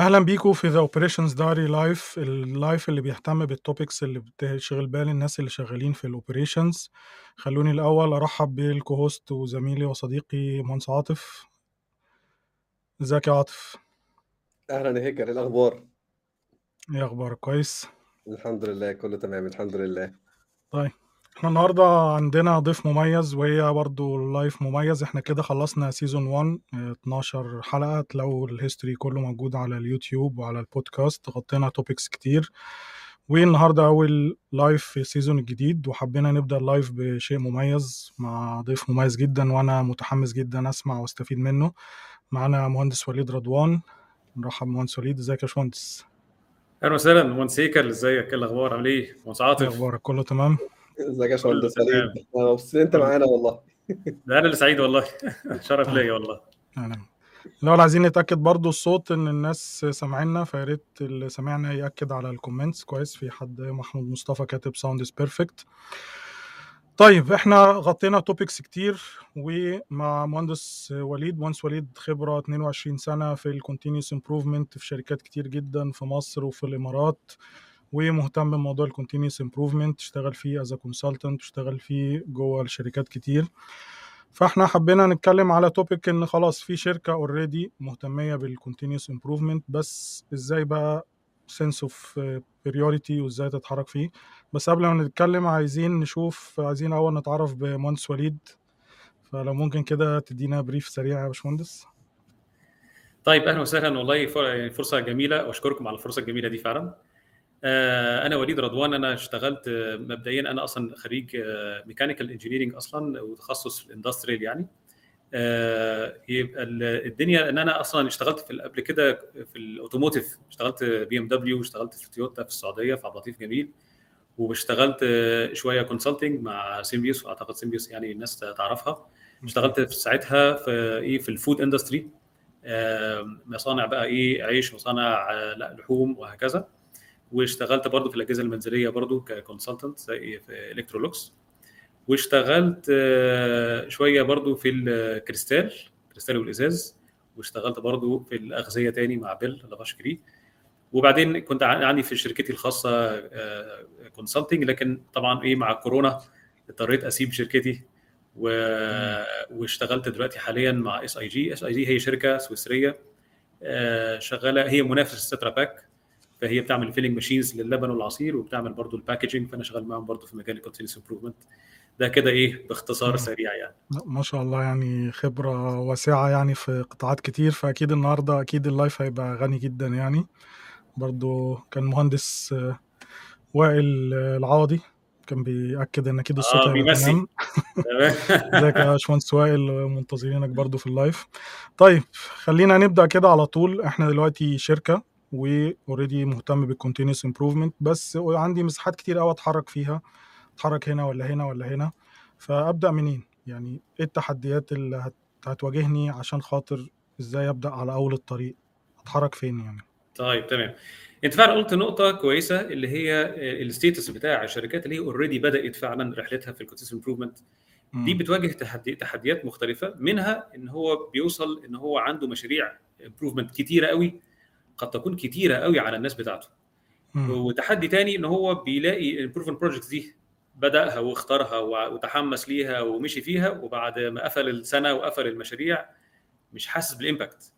أهلا بيكم في The Operations Diary Live ال live اللي بيهتم بال topics اللي بتشغل بال الناس اللي شغالين في ال operations خلوني الأول أرحب بال co-host وزميلي وصديقي مهندس عاطف. إزيك يا عاطف؟ أهلا يا هيكل إيه الأخبار؟ إيه أخبارك؟ كويس. الحمد لله كله تمام الحمد لله. طيب. إحنا النهارده عندنا ضيف مميز وهي برضو live مميز. إحنا كده خلصنا season 1 آه، 12 حلقة. تلاقوا ال history كله موجود على اليوتيوب وعلى البودكاست غطينا topics كتير. والنهارده أول live في ال season الجديد وحبينا نبدأ ال live بشيء مميز مع ضيف مميز جدا وأنا متحمس جدا أسمع وأستفيد منه. معانا مهندس وليد رضوان. نرحب مهندس وليد. إزيك يا باشمهندس؟ أهلا وسهلا. مهندس هيكل إزيك؟ إيه الأخبار؟ عامل إيه؟ مهندس إيه عاطف أخبارك؟ كله تمام؟ ازيك يا باشمهندس مبسوط إن انت معانا والله. ده أنا اللي سعيد والله. شرف ليا والله. أهلا لو عايزين نتأكد برضو الصوت إن الناس سامعيننا فيا ريت اللي سمعنا يأكد على ال comments كويس. في حد محمود مصطفى كاتب sound is perfect طيب إحنا غطينا topics كتير ومع مهندس وليد مهندس وليد خبرة 22 سنة في ال continuous improvement في شركات كتير جدا في مصر وفي الإمارات. ومهتم بموضوع ال continuous improvement اشتغل فيه as consultant اشتغل فيه جوه الشركات كتير. فاحنا حبينا نتكلم على topic إن خلاص في شركة already مهتمية بال continuous improvement بس إزاي بقى sense of priority وإزاي تتحرك فيه. بس قبل ما نتكلم عايزين نشوف عايزين أول نتعرف بمهندس وليد. فلو ممكن كده تدينا brief سريع يا باشمهندس. طيب أهلا وسهلا والله فر- فرصة جميلة. وأشكركم على الفرصة الجميلة دي فعلا. أنا وليد رضوان أنا اشتغلت آه، مبدئيا أنا أصلا خريج mechanical engineering أصلا وتخصص ال industrial يعني. آه، يبقى ال- الدنيا إن أنا أصلا اشتغلت في قبل كده في ال automotive. اشتغلت BMW واشتغلت في تويوتا في السعودية في عبد اللطيف جميل. واشتغلت آه، شوية consulting مع Symbios واعتقد Symbios يعني الناس تعرفها. اشتغلت في ساعتها في إيه في ال food industry مصانع بقى إيه عيش مصانع آه، لحوم وهكذا. واشتغلت برضو في الأجهزة المنزلية برضو ك consultant زي في Electrolux واشتغلت آه، شوية برضو في الكريستال كريستال والإزاز. واشتغلت برضو في الأغذية تاني مع Bel La Vache Kiri وبعدين كنت عندي في شركتي الخاصة consulting لكن طبعا إيه مع كورونا اضطريت أسيب شركتي. و... واشتغلت دلوقتي حاليا مع اس اي جي اس اي جي هي شركة سويسرية آه، شغالة هي منافس Tetra Pak فهي بتعمل filling machines للبن والعصير وبتعمل برضو ال packaging فأنا شغال معاهم برضو في مجال ال continuous improvement ده كده إيه باختصار. سريع يعني. ما شاء الله يعني خبرة واسعة يعني في قطاعات كتير فأكيد النهاردة أكيد ال live هيبقى غني جدا يعني. برضو كان مهندس آه، وائل آه، العوضي كان بيأكد إن أكيد الصوت هيبقى بيمسي تمام. إزيك يا باشمهندس وائل؟ منتظرينك برضو في ال live طيب خلينا نبدأ كده على طول. إحنا دلوقتي شركة و already مهتم بال continuous improvement بس عندي مساحات كتير قوي أتحرك فيها. أتحرك هنا ولا هنا ولا هنا. فأبدأ منين؟ يعني إيه التحديات اللي هت... هتواجهني عشان خاطر إزاي أبدأ على أول الطريق؟ أتحرك فين يعني؟ طيب تمام. أنت فعلا قلت نقطة كويسة اللي هي ال status بتاع الشركات اللي هي already بدأت فعلا رحلتها في ال continuous improvement دي. بتواجه تحدي تحديات مختلفة. منها إن هو بيوصل إن هو عنده مشاريع improvement كتيرة قوي قد تكون كتيرة قوي على الناس بتاعته. وتحدي تاني إن هو بيلاقي ال improvement project دي بدأها واختارها وتحمس ليها ومشي فيها وبعد ما قفل السنة وقفل المشاريع مش حاسس بال impact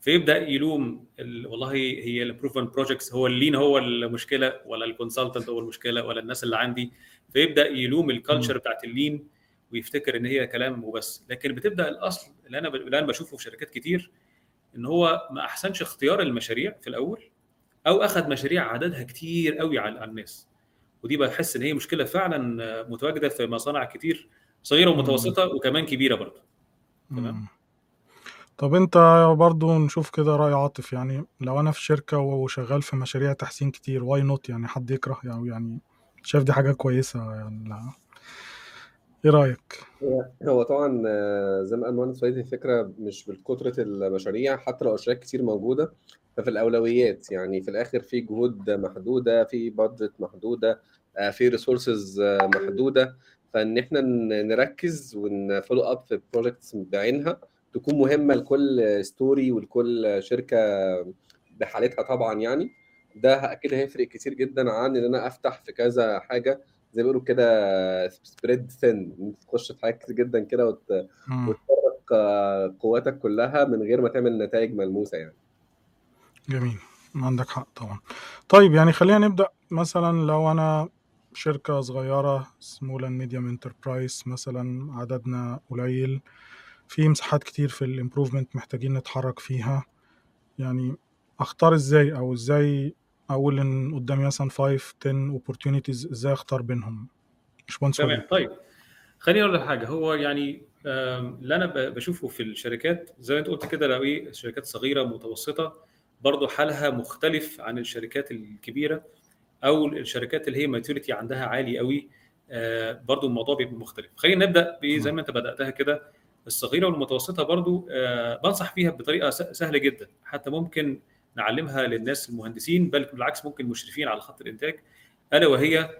فيبدأ يلوم ال... والله هي ال improvement projects هو ال lean هو المشكلة ولا ال consultant هو المشكلة ولا الناس اللي عندي. فيبدأ يلوم ال culture بتاعت ال lean ويفتكر إن هي كلام وبس. لكن بتبدأ الأصل اللي أنا ب... اللي أنا بشوفه في شركات كتير إن هو ما أحسنش اختيار المشاريع في الأول أو اخذ مشاريع عددها كتير قوي على الناس ودي بحس إن هي مشكلة فعلا متواجدة في مصانع كتير صغيرة. ومتوسطة وكمان كبيرة برضه تمام. طب أنت برضو نشوف كده رأي عاطف يعني لو أنا في شركة وشغال في مشاريع تحسين كتير why not يعني حد يكره يعني يعني شايف دي حاجة كويسة يعني لا. إيه رأيك؟ هو طبعا آه، زي ما قال مهندس وليد الفكرة مش بالكثرة المشاريع حتى لو اشراك كتير موجودة ففي الأولويات. يعني في الآخر في جهود محدودة في budget محدودة آه، في resources محدودة. فإن إحنا نركز ون follow up في projects بعينها تكون مهمة لكل story ولكل شركة بحالتها طبعا يعني. ده أكيد هيفرق كتير جدا عن إن أنا أفتح في كذا حاجة زي ما بيقولوا كده spread thin تخش في حاجات كتير جدا كده وت... وتفرق آه، قواتك كلها من غير ما تعمل نتائج ملموسة يعني. جميل. عندك حق طبعا. طيب يعني خلينا نبدأ مثلا لو أنا شركة صغيرة small and medium enterprise مثلا عددنا قليل في مساحات كتير في ال improvement محتاجين نتحرك فيها يعني أختار إزاي؟ أو إزاي أقول إن قدامي مثلا 5 10 opportunities إزاي أختار بينهم؟ مش بونس تمام طيب. خليني أقول لك حاجة. هو يعني اللي أنا بشوفه في الشركات زي ما أنت قلت كده لو إيه شركات صغيرة متوسطة برضه حالها مختلف عن الشركات الكبيرة أو الشركات اللي هي maturity عندها عالي قوي. آه، برضه الموضوع بيبقى مختلف. خلينا نبدأ زي ما أنت بدأتها كده الصغيرة والمتوسطة برضه آه، بنصح فيها بطريقة سهلة جدا. حتى ممكن نعلمها للناس المهندسين بل بالعكس ممكن المشرفين على خط الإنتاج ألا وهي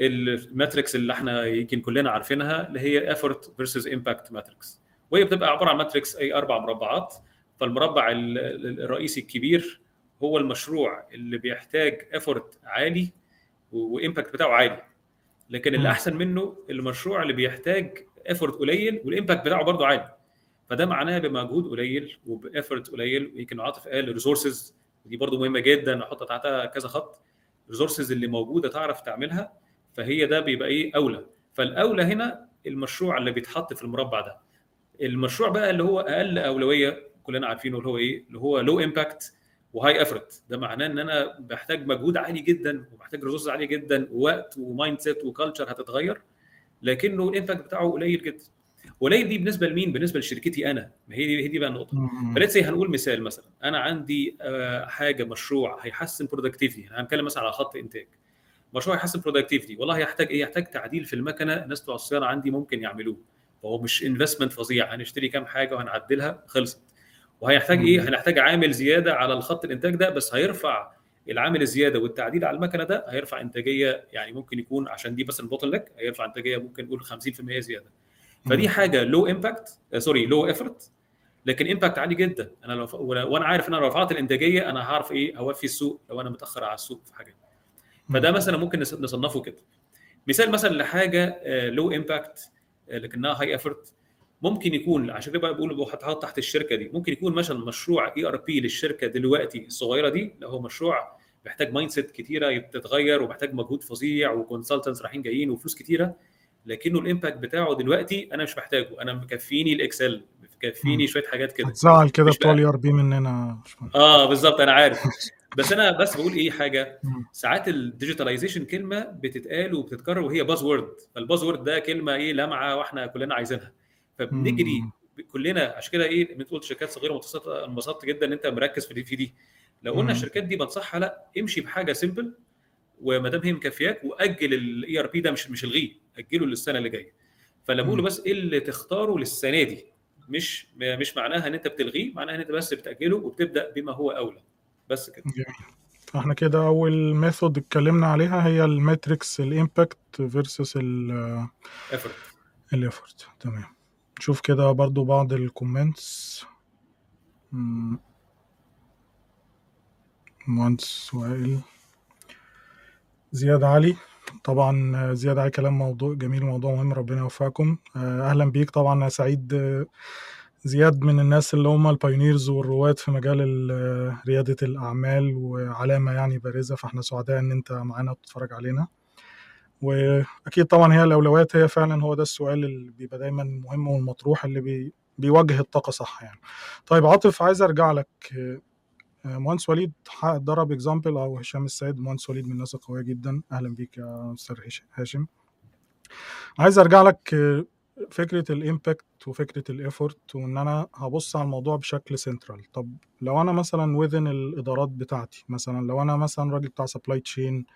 ال matrix اللي إحنا يمكن كلنا عارفينها اللي هي effort versus impact matrix وهي بتبقى عبارة عن matrix أي أربع مربعات فالمربع ال- ال- الرئيسي الكبير هو المشروع اللي بيحتاج effort عالي و impact بتاعه عالي. لكن اللي. أحسن منه المشروع اللي بيحتاج effort قليل وال impact بتاعه برضه عالي. فده معناه بمجهود قليل وب effort قليل ويمكن عاطف قال resources دي برضه مهمة جدا أحط تحتها كذا خط ال resources اللي موجودة تعرف تعملها فهي ده بيبقى إيه؟ أولى. فالأولى هنا المشروع اللي بيتحط في المربع ده. المشروع بقى اللي هو أقل أولوية كلنا عارفينه اللي هو إيه؟ اللي هو low impact و high effort ده معناه إن أنا بحتاج مجهود عالي جدا وبحتاج resources عالية جدا ووقت و mindset و culture هتتغير لكنه ال impact بتاعه قليل جدا. قليل دي بالنسبة لمين؟ بالنسبة لشركتي أنا. ما هي دي هي دي بقى النقطة. ف let's هنقول مثال مثلا. أنا عندي آه، حاجة مشروع هيحسن productivity هنتكلم مثلا على خط إنتاج. مشروع يحسن productivity والله يحتاج إيه؟ يحتاج تعديل في المكنة. الناس بتوع الصيانة عندي ممكن يعملوه. فهو مش investment فظيع. هنشتري كام حاجة وهنعدلها خلصت. وهيحتاج إيه؟ هنحتاج عامل زيادة على الخط الإنتاج ده بس هيرفع العامل الزيادة والتعديل على المكنة ده هيرفع إنتاجية يعني ممكن يكون عشان دي بس ال bottleneck هيرفع إنتاجية ممكن نقول 50% زيادة. فدي حاجة low impact sorry low effort لكن impact عالي جدا. أنا لو وأنا عارف إن أنا لو رفعت الإنتاجية أنا هعرف إيه اوفي السوق لو أنا متأخر على السوق في حاجة. فده مثلا ممكن نص- نصنفه كده. مثال مثلا لحاجة low impact لكنها high effort ممكن يكون عشان كده بقى بقول بحطها تحت الشركة دي. ممكن يكون مثلا مشروع ERP للشركة دلوقتي الصغيرة دي لو هو مشروع محتاج mindset كتيرة تتغير ومحتاج مجهود فظيع و consultants رايحين جايين وفلوس كتيرة. لكنه ال impact بتاعه دلوقتي أنا مش محتاجه أنا مكفيني ال Excel مكفيني شوية حاجات كده. هتزعل كده بتوع ال ER P مننا. آه بالظبط أنا عارف. بس أنا بس بقول إيه حاجة. ساعات ال digitalization كلمة بتتقال وبتتكرر وهي buzzword فال buzzword ده كلمة إيه لامعه وإحنا كلنا عايزينها. فبنجري. كلنا عشان كده إيه قلت شركات صغيرة متوسطة انبسطت جدا إن أنت مركز في دي في دي. لو قلنا. الشركات دي بنصحها لأ امشي بحاجة simple وما دام هي مكفياك واجل ال ERP ده مش مش الغيه أجله للسنة اللي جاية. فلما مم. بس إيه اللي تختاره للسنة دي؟ مش مش معناها إن أنت بتلغيه معناها إن أنت بس بتأجله وبتبدأ بما هو أولى. بس كده. فإحنا كده أول method اتكلمنا عليها هي ال matrix ال impact versus effort ال effort تمام. نشوف كده برضو بعض ال comments. مهندس وائل. زياد علي. طبعا زياد علي كلام موضوع جميل موضوع مهم ربنا يوفقكم. آه، أهلا بيك. طبعا أنا سعيد آه، زياد من الناس اللي هم ال pioneers والرواد في مجال ال- ريادة الأعمال وعلامة يعني بارزة. فإحنا سعداء إن أنت معانا بتتفرج علينا. وأكيد طبعا هي الأولويات هي فعلا هو ده السؤال اللي بيبقى دايما مهم والمطروح اللي بي بيوجه الطاقة صح يعني. طيب عاطف عايز أرجع لك آه، مهندس وليد ضرب example أو هشام السيد مهندس وليد من الناس القوية جدا. أهلا بيك يا أستاذ هش- هاشم. عايز أرجع لك آه، فكرة ال impact وفكرة ال effort وإن أنا هبص على الموضوع بشكل سنترال طب لو أنا مثلا within الإدارات بتاعتي مثلا لو أنا مثلا راجل بتاع supply chain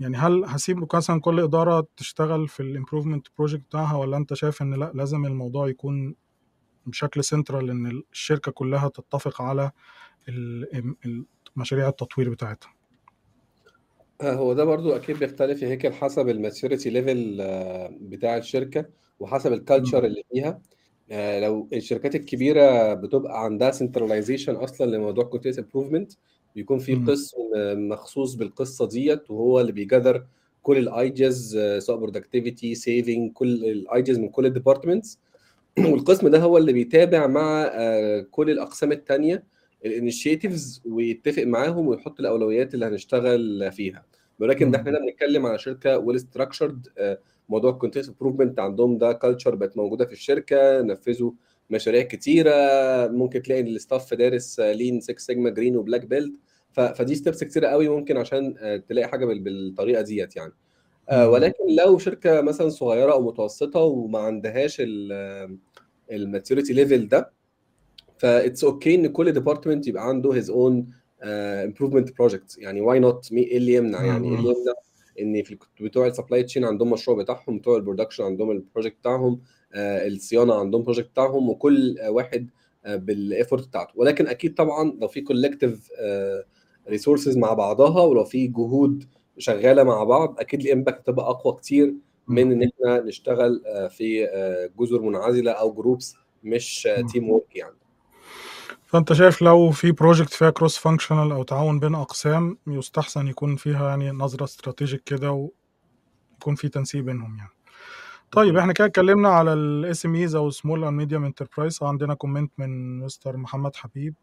يعني هل هسيب مثلا كل إدارة تشتغل في ال improvement project بتاعها ولا أنت شايف إن لأ لازم الموضوع يكون بشكل سنترال إن الشركة كلها تتفق على مشاريع التطوير بتاعتها. آه، هو ده برضو أكيد بيختلف يا هيكل حسب ال maturity level بتاع الشركة وحسب ال culture اللي فيها. آه، لو الشركات الكبيرة بتبقى عندها centralization أصلا لموضوع continuous improvement بيكون في. قسم مخصوص بالقصة ديت وهو اللي بي gather كل ال ideas سواء productivity saving كل ال ideas من كل ال departments والقسم ده هو اللي بيتابع مع آه، كل الأقسام الثانية ال initiatives ويتفق معاهم ويحط الأولويات اللي هنشتغل فيها ولكن مم. إحنا بنتكلم على شركة well structured موضوع ال continuous improvement عندهم ده culture بقت موجودة في الشركة نفذوا مشاريع كتيرة ممكن تلاقي ال staff دارس lean 6 sigma green و black belt فدي steps كتيرة قوي ممكن عشان آه، تلاقي حاجة بال- بالطريقة ديت يعني آه،. ولكن لو شركة مثلا صغيرة أو متوسطة وما عندهاش ال maturity level ده ف it's okay إن كل department يبقى عنده his own improvement project يعني why not إيه اللي يمنع يعني إيه اللي يمنع إن في بتوع ال supply chain عندهم مشروع بتاعهم بتوع ال production عندهم ال project بتاعهم آه، الصيانه عندهم project بتاعهم وكل آه، واحد آه، بال effort بتاعته. ولكن أكيد طبعا لو في collective resources مع بعضها ولو في جهود شغالة مع بعض أكيد ال impact هتبقى أقوى كتير من إن إحنا نشتغل آه، في آه، جزر منعزلة أو groups مش. teamwork يعني. فأنت شايف لو في project فيها cross functional أو تعاون بين أقسام يستحسن يكون فيها يعني نظرة strategic كده ويكون في تنسيق بينهم يعني. طيب إحنا كده اتكلمنا على ال SMEs أو small and medium enterprise عندنا comment من مستر محمد حبيب.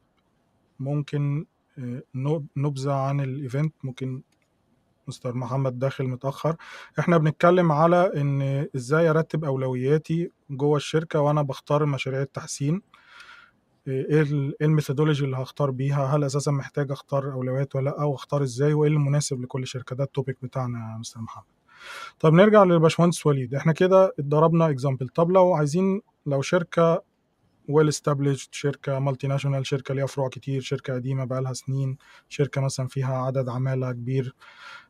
ممكن آه، نب- نبذة عن ال event ممكن مستر محمد داخل متأخر. إحنا بنتكلم على إن إزاي أرتب أولوياتي جوه الشركة وأنا بختار مشاريع التحسين. إيه ال- إيه ال methodology اللي هختار بيها؟ هل أساسا محتاج أختار أولويات ولا لأ؟ وأختار إزاي؟ وإيه المناسب لكل شركة؟ ده ال topic بتاعنا يا مستر محمد. طب نرجع للباشمهندس وليد. إحنا كده اتضربنا example طب لو عايزين لو شركة well established شركة multinational شركة ليها فروع كتير شركة قديمة بقالها سنين شركة مثلا فيها عدد عمالة كبير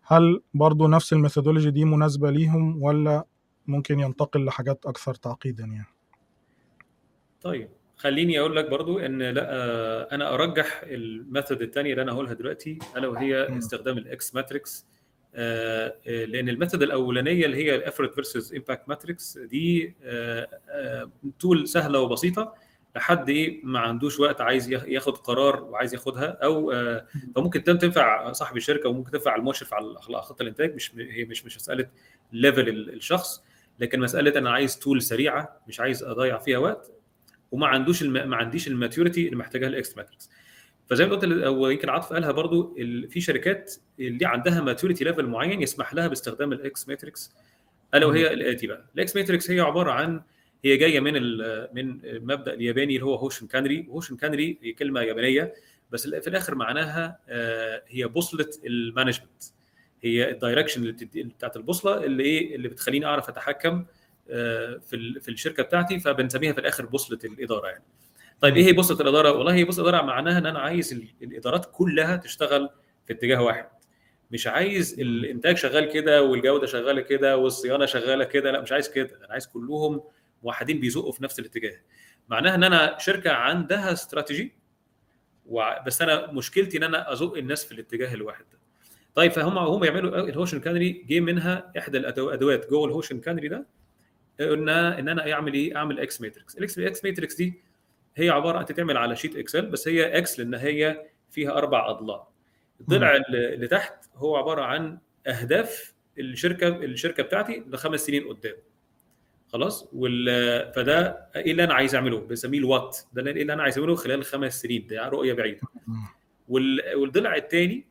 هل برضو نفس ال methodology دي مناسبة ليهم ولا ممكن ينتقل لحاجات أكثر تعقيدا يعني؟ طيب. خليني أقول لك برضو إن لا آه، أنا أرجح ال method الثانية اللي أنا هقولها دلوقتي ألا وهي. استخدام ال X matrix لأن ال method الأولانية اللي هي ال effort versus impact matrix دي tool سهلة وبسيطة لحد إيه ما عندوش وقت عايز ياخ- ياخد قرار وعايز ياخدها أو آه، فممكن تنفع صاحب الشركة وممكن تنفع المشرف على خطه الإنتاج مش هي مش مش مسألة level الشخص. لكن مسألة أنا عايز tool سريعة مش عايز أضيع فيها وقت وما عندوش الم... ما عنديش ال maturity اللي محتاجها ال X matrix فزي ما قلت أو يمكن عاطف قالها برضو ال... في شركات اللي عندها maturity level معين يسمح لها باستخدام ال X matrix ألا وهي الآتي بقى. ال X matrix هي عبارة عن هي جاية من ال... من مبدا الياباني اللي هو Hoshin Kanri Hoshin Kanri هي كلمة يابانية بس في الآخر معناها آه، هي بوصلة ال management هي ال direction اللي بتاعت البوصلة اللي إيه اللي بتخليني أعرف أتحكم في ال- في الشركة بتاعتي فبنسميها في الآخر بوصلة الإدارة يعني. طيب إيه هي بوصلة الإدارة؟ والله هي بوصلة الإدارة معناها إن أنا عايز ال- الإدارات كلها تشتغل في اتجاه واحد. مش عايز الإنتاج شغال كده والجودة شغالة كده والصيانة شغالة كده لا مش عايز كده. أنا عايز كلهم موحدين بيزقوا في نفس الاتجاه. معناها إن أنا شركة عندها استراتيجي بس أنا مشكلتي إن أنا أزق الناس في الاتجاه الواحد ده. طيب فهم هم يعملوا ال Hoshin Kanri جه منها إحدى الادوات جوه ال Hoshin Kanri ده. ان إن أنا أعمل إيه؟ أعمل X matrix، ال X X matrix دي هي عبارة عن تتعمل على sheet Excel بس هي X لأن هي فيها أربع أضلاع. الضلع اللي اللي تحت هو عبارة عن أهداف الشركة الشركة بتاعتي لخمس سنين قدام. خلاص وال فده إيه اللي أنا عايز أعمله؟ بنسميه ال what ده إيه اللي أنا عايز أعمله خلال خمس سنين ده رؤية بعيدة. وال- والضلع الثاني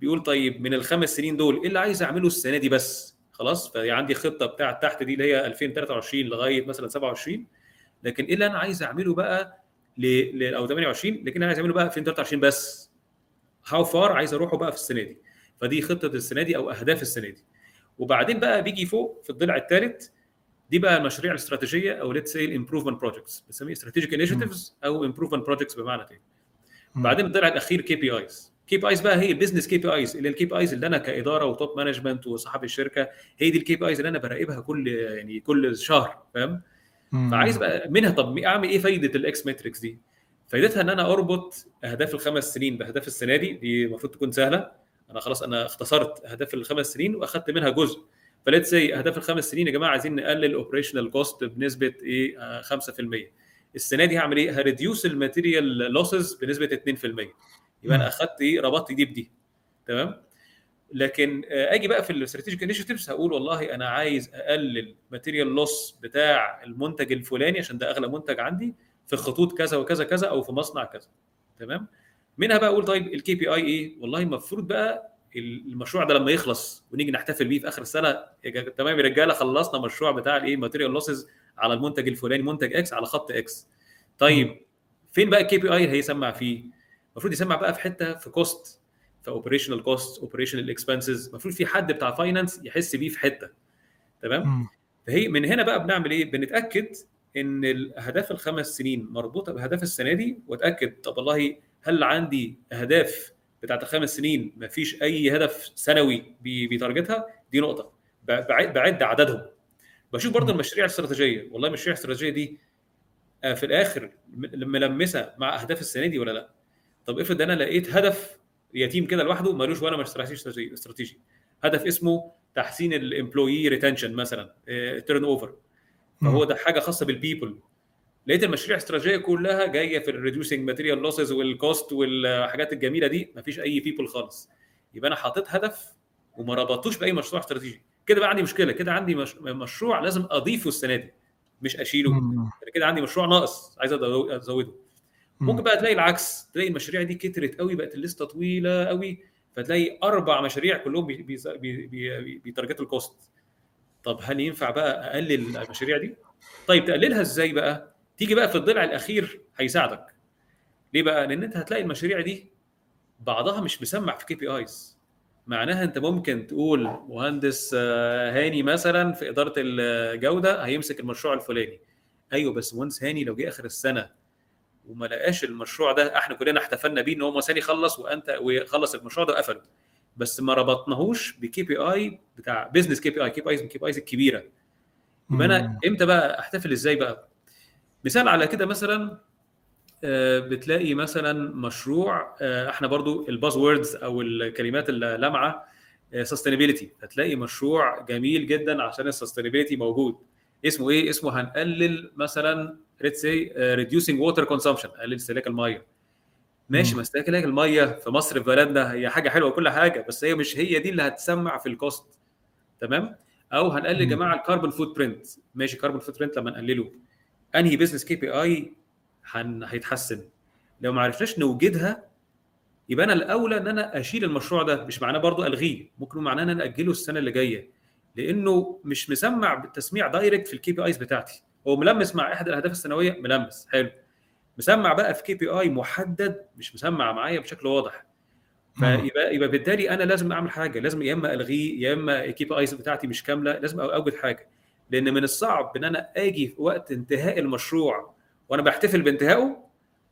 بيقول طيب من الخمس سنين دول إيه اللي عايز أعمله السنة دي بس خلاص فعندي خطة بتاعه تحت دي اللي هي 2023 لغاية مثلا 27 لكن إيه اللي أنا عايز أعمله بقى ل... ل... أو 28 لكن أنا عايز أعمله بقى 2023 بس. how far عايز أروحه بقى في السنة دي. فدي خطة السنة دي أو أهداف السنة دي. وبعدين بقى بيجي فوق في الضلع الثالث دي بقى المشاريع الاستراتيجية أو let's say ال improvement projects بنسميه strategic initiatives أو improvement projects بمعنى تاني. بعدين الضلع الأخير كي بي ايز كي بي ايز بقى هي ال business KPIs اللي ال KPIs اللي أنا كإدارة و top management وصاحب الشركة هي دي ال KPIs اللي أنا براقبها كل يعني كل شهر فاهم؟ فعايز بقى منها طب أعمل إيه فايدة ال X matrix دي؟ فايدتها إن أنا أربط أهداف الخمس سنين بأهداف السنة دي دي المفروض تكون سهلة. أنا خلاص أنا اختصرت أهداف الخمس سنين وأخدت منها جزء. ف let's say أهداف الخمس سنين يا جماعة عايزين نقلل ال operational cost بنسبة إيه؟ آه 5% السنة دي هعمل إيه؟ ه reduce ال material losses بنسبة 2% يبقى أنا. أخدت إيه ربطت دي بدي. تمام؟ لكن آه، آجي بقى في ال strategic initiatives هقول والله أنا عايز أقلل material loss بتاع المنتج الفلاني عشان ده أغلى منتج عندي في خطوط كذا وكذا كذا أو في مصنع كذا. تمام؟ منها بقى أقول طيب ال KPI إيه؟ والله المفروض بقى المشروع ده لما يخلص ونيجي نحتفل بيه في آخر السنة تمام يا رجالة خلصنا مشروع بتاع الايه material losses على المنتج الفلاني منتج X على خط X طيب فين بقى ال KPI هيسمع فيه؟ المفروض يسمع بقى في حتة في cost في operational cost operational expenses المفروض في حد بتاع finance يحس بيه في حتة. تمام. فهي من هنا بقى بنعمل إيه؟ بنتأكد إن الأهداف الخمس سنين مربوطة بأهداف السنة دي وأتأكد طب والله هل عندي أهداف بتاعت الخمس سنين ما فيش أي هدف سنوي بي- بي target ها؟ دي نقطة. بعد عددهم. بشوف برضه. المشاريع الاستراتيجية. والله المشاريع الاستراتيجية دي آه، في الآخر ملمسة مع أهداف السنة دي ولا لأ؟ طب افرض أنا لقيت هدف يتيم كده لوحده ملوش ولا استراتيجي استراتيجي هدف اسمه تحسين ال employee retention مثلا turnover فهو ده حاجة خاصة بال people لقيت المشاريع الاستراتيجية كلها جاية في ال reducing material losses وال cost والحاجات الجميلة دي مفيش أي people خالص. يبقى أنا حاطط هدف وما ربطوش بأي مشروع استراتيجي. كده بقى عندي مشكلة. كده عندي مش... مشروع لازم أضيفه السنة دي مش أشيله. كده عندي مشروع ناقص عايز أزوده. ممكن بقى تلاقي العكس تلاقي المشاريع دي كترت قوي بقت ال list ه طويله قوي فتلاقي أربع مشاريع كلهم بي- بي- بي- بي- ال cost طب هل ينفع بقى أقلل المشاريع دي؟ طيب تقللها إزاي بقى؟ تيجي بقى في الضلع الأخير هيساعدك. ليه بقى؟ لأن أنت هتلاقي المشاريع دي بعضها مش مسمع في KPIs معناها أنت ممكن تقول مهندس آه، هاني مثلا في إدارة الجودة هيمسك المشروع الفلاني. أيوه بس مهندس هاني لو جه آخر السنة وما لقاش المشروع ده إحنا كلنا احتفلنا بيه إن هو مثالي خلص وأنت وخلص المشروع ده وقفله بس ما ربطناهوش بكي بي اي بتاع بزنس كي بي اي كي بي ايز كي بي ايز الكبيرة. يبقى أنا إمتى بقى أحتفل إزاي بقى؟ مثال على كده مثلا آه، بتلاقي مثلا مشروع آه، إحنا برضو ال buzzwords أو الكلمات اللامعه sustainability هتلاقي مشروع جميل جدا عشان ال sustainability موجود. اسمه إيه؟ اسمه هنقلل مثلا let's say reducing water consumption قلل استهلاك المية. ماشي. ما استهلاك المية في مصر في بلدنا هي حاجة حلوة وكل حاجة بس هي مش هي دي اللي هتسمع في ال cost تمام؟ أو هنقلل يا. جماعة ال carbon footprint ماشي carbon footprint لما نقلله. أنهي business KPI هيتحسن. لو ما عرفناش نوجدها يبقى أنا الأولى إن أنا أشيل المشروع ده مش معناه برضو ألغيه ممكن معناه إن أنا أجله السنة اللي جاية. لأنه مش مسمع بالتسميع direct في ال KPIs بتاعتي. هو ملمس مع احد الأهداف السنويه ملمس حلو. مسمع بقى في KPI محدد مش مسمع معايا بشكل واضح. فيبقى يبقى بالتالي أنا لازم أعمل حاجة. لازم يا إما ألغيه يا إما ال KPIs بتاعتي مش كاملة. لازم أوجد حاجة. لأن من الصعب إن أنا آجي في وقت انتهاء المشروع وأنا بحتفل بانتهائه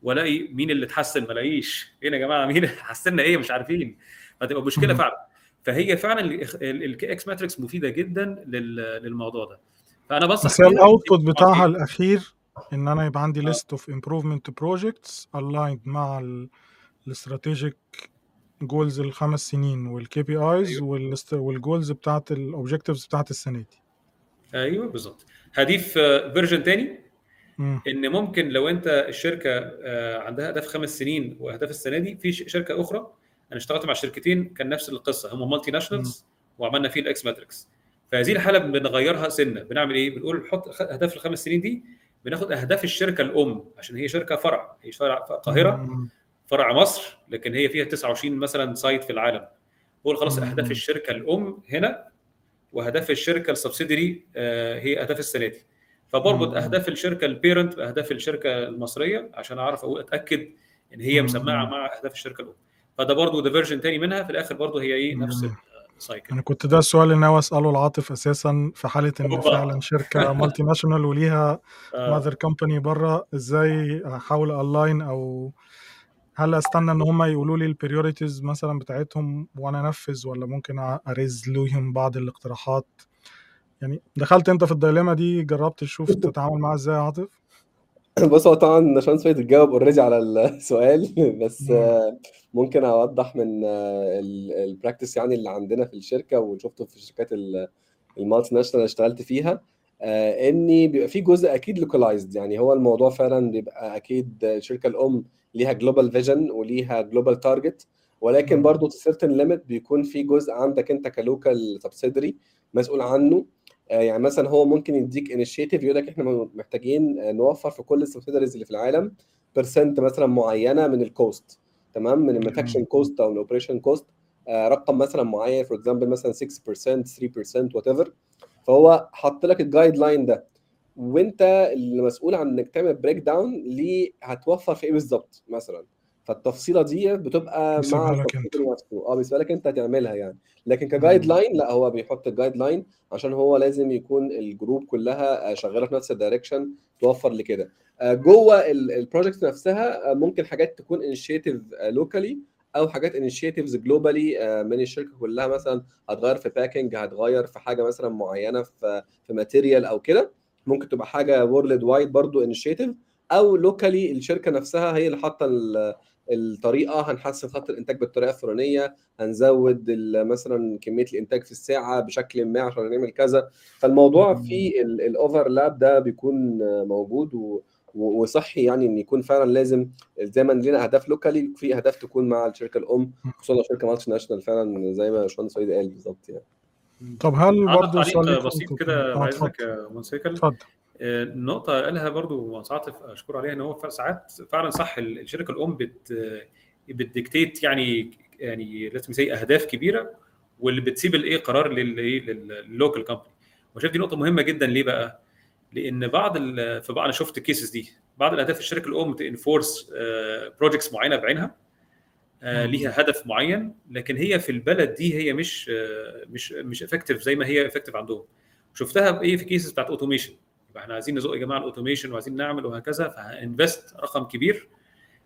وألاقي مين اللي اتحسن؟ ما ألاقيش. فين يا جماعة مين حسنا إيه؟ مش عارفين. فتبقى مشكلة. فعلا. فهي فعلا ال X matrix مفيدة جدا لل- للموضوع ده. فأنا بس بيها. ال output بتاعها الأخير إن أنا يبقى عندي list of improvement projects aligned مع ال strategic goals الخمس سنين وال KPIs وال goals بتاعت ال objectives بتاعت السنة دي أيوه بالظبط هضيف version تاني. إن ممكن لو أنت الشركة آه، عندها أهداف خمس سنين وأهداف السنة دي في شركة أخرى أنا اشتغلت مع شركتين كان نفس القصة هم multinationals وعملنا فيه ال X matrix فهذه الحالة بنغيرها سنة بنعمل إيه؟ بنقول نحط أهداف الخمس سنين دي بناخد أهداف الشركة الأم عشان هي شركة فرع هي فرع في القاهره. فرع مصر لكن هي فيها 29 مثلا site في العالم بقول خلاص. أهداف الشركة الأم هنا وأهداف الشركة ال subsidiary آه، هي أهداف السنة دي فبربط. أهداف الشركة ال parent بأهداف الشركة المصرية عشان أعرف أقول أتأكد إن هي. مسمعة مع أهداف الشركة الأم فده برضو ده version تاني منها في الآخر برضو هي إيه نفس مم. ال cycle أنا كنت ده السؤال اللي ناوي أسأله لعاطف أساسا في حالة ان. فعلا شركة multinational وليها. mother company بره إزاي أحاول align أو هل أستنى إن هم يقولوا لي ال priorities مثلا بتاعتهم وأنا أنفذ ولا ممكن أ raise لهم بعض الاقتراحات يعني دخلت أنت في ال dilemma دي جربت تشوف تتعامل معاها إزاي يا عاطف بص هو طبعا شانس فايت تجاوب already على السؤال بس مم. آه، ممكن أوضح من ال practice يعني اللي عندنا في الشركة وشفته في الشركات ال- ال multinational اللي اشتغلت فيها آه، ان بيبقى في جزء أكيد localized يعني هو الموضوع فعلا بيبقى أكيد الشركة الأم ليها global vision وليها global target ولكن. برضه certain limit بيكون في جزء عندك أنت ك local subsidiary مسؤول عنه آه، يعني مثلا هو ممكن يديك initiative يقول لك إحنا محتاجين آه، نوفر في كل ال subsidiaries اللي في العالم percent مثلا معينة من ال cost تمام؟ من ال manufacturing cost أو ال operation cost رقم مثلا معين for example مثلا 6% 3% whatever فهو حط لك ال guideline ده. وأنت المسؤول عن إنك تعمل break down ليه هتوفر في إيه بالظبط مثلا؟ فالتفصيلة دي بتبقى معاك التفصيل نفسه. آه بيسيبها لك أنت هتعملها يعني. لكن ك guideline لا هو بيحط ال guideline عشان هو لازم يكون ال group كلها آه، شغالة في نفس ال direction توفر لكده. آه، جوه ال project نفسها آه، ممكن حاجات تكون initiative locally أو حاجات initiatives globally من الشركة كلها مثلا هتغير في packing هتغير في حاجة مثلا معينة في في material أو كده. ممكن تبقى حاجة worldwide برضو initiative أو locally الشركة نفسها هي اللي حاطة الطريقة هنحسن خط الإنتاج بالطريقة الفلانية هنزود مثلا كمية الإنتاج في الساعة بشكل ما عشان نعمل كذا. فالموضوع. فيه ال overlap ده بيكون موجود و وصحي يعني إن يكون فعلا لازم زي ما لنا أهداف locally في أهداف تكون مع الشركة الأم خصوصا لو شركة multinational فعلا زي ما باشمهندس سعيد قال بالظبط يعني. طب هل برضه سؤال بسيط كده يا منسيكل اتفضل. آه، النقطة قالها برضو عاطف أشكر عليها إن هو ساعات فعلا صح ال- الشركة الأم بت ب dictate يعني يعني لازم زي أهداف كبيرة واللي بتسيب الإيه قرار للإيه لل local company وشايف دي نقطة مهمة جدا ليه بقى؟ لأن بعض ال- في بعض أنا شفت ال cases دي بعض الأهداف الشركة الأم ت enforce projects معينة بعينها آه،. ليها هدف معين لكن هي في البلد دي هي مش آه، مش مش effective زي ما هي effective عندهم شفتها بإيه في cases بتاعت automation يبقى إحنا عايزين نزق يا جماعة ال automation وعايزين نعمل وهكذا ف invest رقم كبير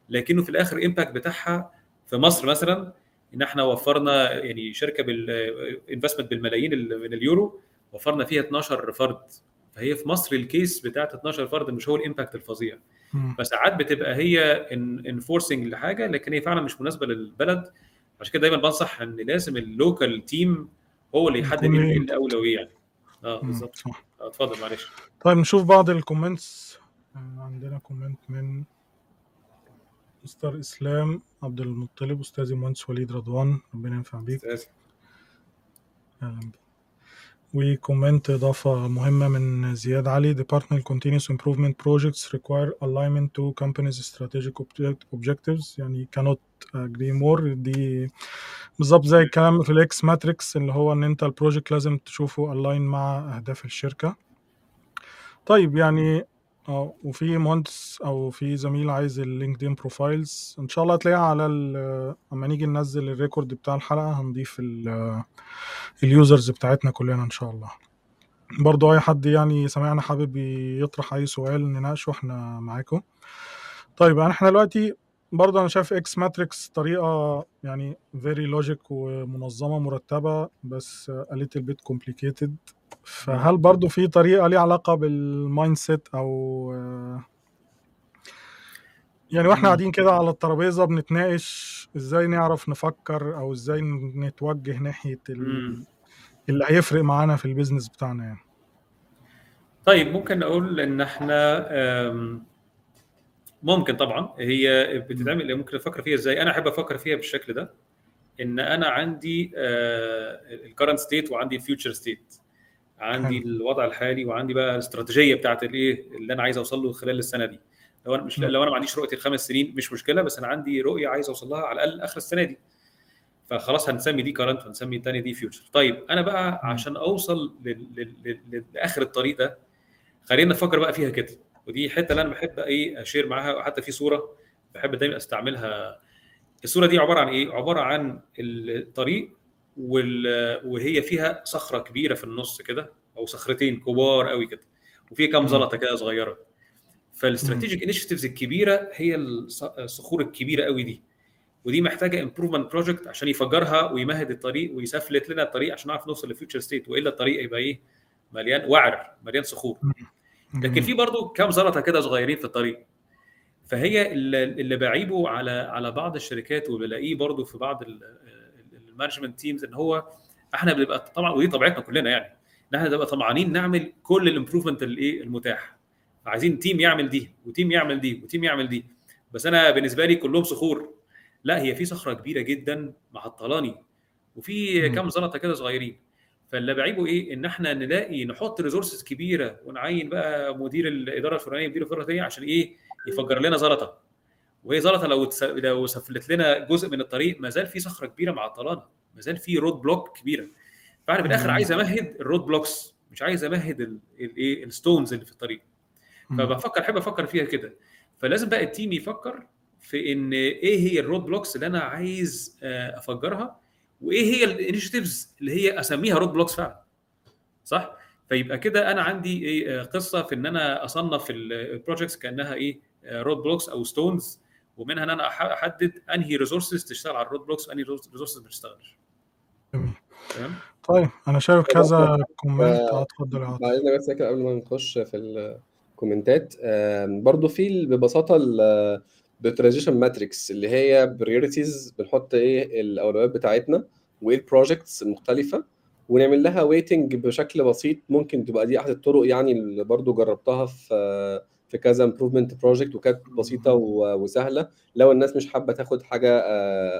لكنه في الآخر ال impact بتاعها في مصر مثلا إن إحنا وفرنا يعني شركة بال investment بالملايين ال- من اليورو وفرنا فيها 12 فرد. فهي في مصر ال case بتاعت 12 فرد مش هو ال impact الفظيع. فساعات بتبقى هي enforcing لحاجة لكن هي فعلا مش مناسبة للبلد. عشان كده دايما بنصح إن لازم ال local team هو اللي يحدد الأولوية يعني. آه. بالظبط. اتفضل معلش. طيب نشوف بعض ال comments. آه، عندنا comment من مستر إسلام عبد المطلب استاذي مهندس وليد رضوان. ربنا ينفع بيك. أستاذ. أهلا بيك. و comment إضافة مهمة من زياد علي Department Continuous Improvement Projects require alignment to company's strategic object- objectives يعني cannot agree more دي بالظبط زي الكلام في ال X matrix اللي هو ان انت ال project لازم تشوفه align مع اهداف الشركة طيب يعني آه وفي مهندس أو في زميل عايز ال LinkedIn profiles إن شاء الله هتلاقيها على أما نيجي ننزل ال record بتاع الحلقة هنضيف ال- users بتاعتنا كلنا إن شاء الله. برضو أي حد يعني سمعنا حابب يطرح أي سؤال نناقشه إحنا معاكم. طيب يعني إحنا دلوقتي برضه أنا شايف X matrix طريقة يعني very logic ومنظمة مرتبة بس a little bit complicated. فهل برضه في طريقة ليها علاقة بال mindset أو يعني وإحنا قاعدين كده على الترابيزة بنتناقش إزاي نعرف نفكر أو إزاي نتوجه ناحية. اللي هيفرق معانا في ال business بتاعنا يعني. طيب ممكن أقول إن إحنا ممكن طبعا هي بتتعمل ممكن أفكر فيها إزاي؟ أنا أحب أفكر فيها بالشكل ده إن أنا عندي ال current state وعندي ال future state عندي حلو. الوضع الحالي وعندي بقى الاستراتيجية بتاعت الإيه اللي أنا عايز أوصل له خلال السنة دي لو أنا مش م. لو أنا ما عنديش رؤية الخمس سنين مش مشكلة بس أنا عندي رؤية عايز أوصل لها على الأقل آخر السنة دي فخلاص هنسمي دي current وهنسمي الثانية دي future طيب أنا بقى. عشان أوصل لآخر الطريق ده خلينا نفكر بقى فيها كده ودي حتة اللي أنا بحب إيه أشير معاها وحتى في صورة بحب دايما أستعملها الصورة دي عبارة عن إيه عبارة عن الطريق. وهي فيها صخرة كبيرة في النص كده أو صخرتين كبار قوي كده وفي كام. زلطة كده صغيرة. فال strategic initiatives الكبيرة هي الص- الصخور الكبيرة قوي دي ودي محتاجة improvement project عشان يفجرها ويمهد الطريق ويسفلت لنا الطريق عشان نعرف نوصل ل future state وإلا الطريق يبقى إيه؟ مليان وعر مليان صخور. لكن في برضه كام زلطة كده صغيرين في الطريق. فهي اللي اللي بعيبه على على بعض الشركات وبلاقيه برضه في بعض ال management teams إن هو إحنا بنبقى طبعا ودي طبيعتنا كلنا يعني. إن إحنا نبقى طمعانين نعمل كل ال improvement الايه المتاح. عايزين team يعمل دي و team يعمل دي و team يعمل دي. بس أنا بالنسبة لي كلهم صخور. لا هي في صخرة كبيرة جدا معطلاني وفي. كام زلطة كده صغيرين. فاللي بعيبه إيه؟ إن إحنا نلاقي نحط resources كبيرة ونعين بقى مدير الإدارة الفلانية مدير الاداره الفلانيه عشان إيه؟ يفجر لنا زلطة. وهي زلطه لو تس... لو سفلت لنا جزء من الطريق ما زال في صخرة كبيرة معطلانا ما زال في road block كبيرة. فانا في الآخر. عايز أمهد ال road blocks مش عايز أمهد ال- الايه ال stones اللي في الطريق. فبفكر أحب أفكر فيها كده. فلازم بقى ال team يفكر في إن إيه هي ال road blocks اللي أنا عايز آه، أفجرها وإيه هي ال initiatives اللي هي أسميها road blocks فعلا. صح؟ فيبقى كده أنا عندي إيه آه، قصة في إن أنا أصنف ال projects كأنها إيه road blocks أو stones ومنها إن أنا أحدد أنهي resources تشتغل على ال road blocks وأنهي resources ما تشتغلش. تمام. طيب أنا شايف كذا comment آه، اتفضل يا عاطف. بعدين بس كده قبل ما نخش في ال comment ات آم، برضو في ال- ببساطة ال prioritization matrix اللي هي priorities بنحط إيه الأولويات بتاعتنا وإيه ال projects المختلفة ونعمل لها weighting بشكل بسيط. ممكن تبقى دي أحد الطرق يعني اللي برضو جربتها في في كذا improvement project وكانت بسيطة وسهلة. لو الناس مش حابة تاخد حاجة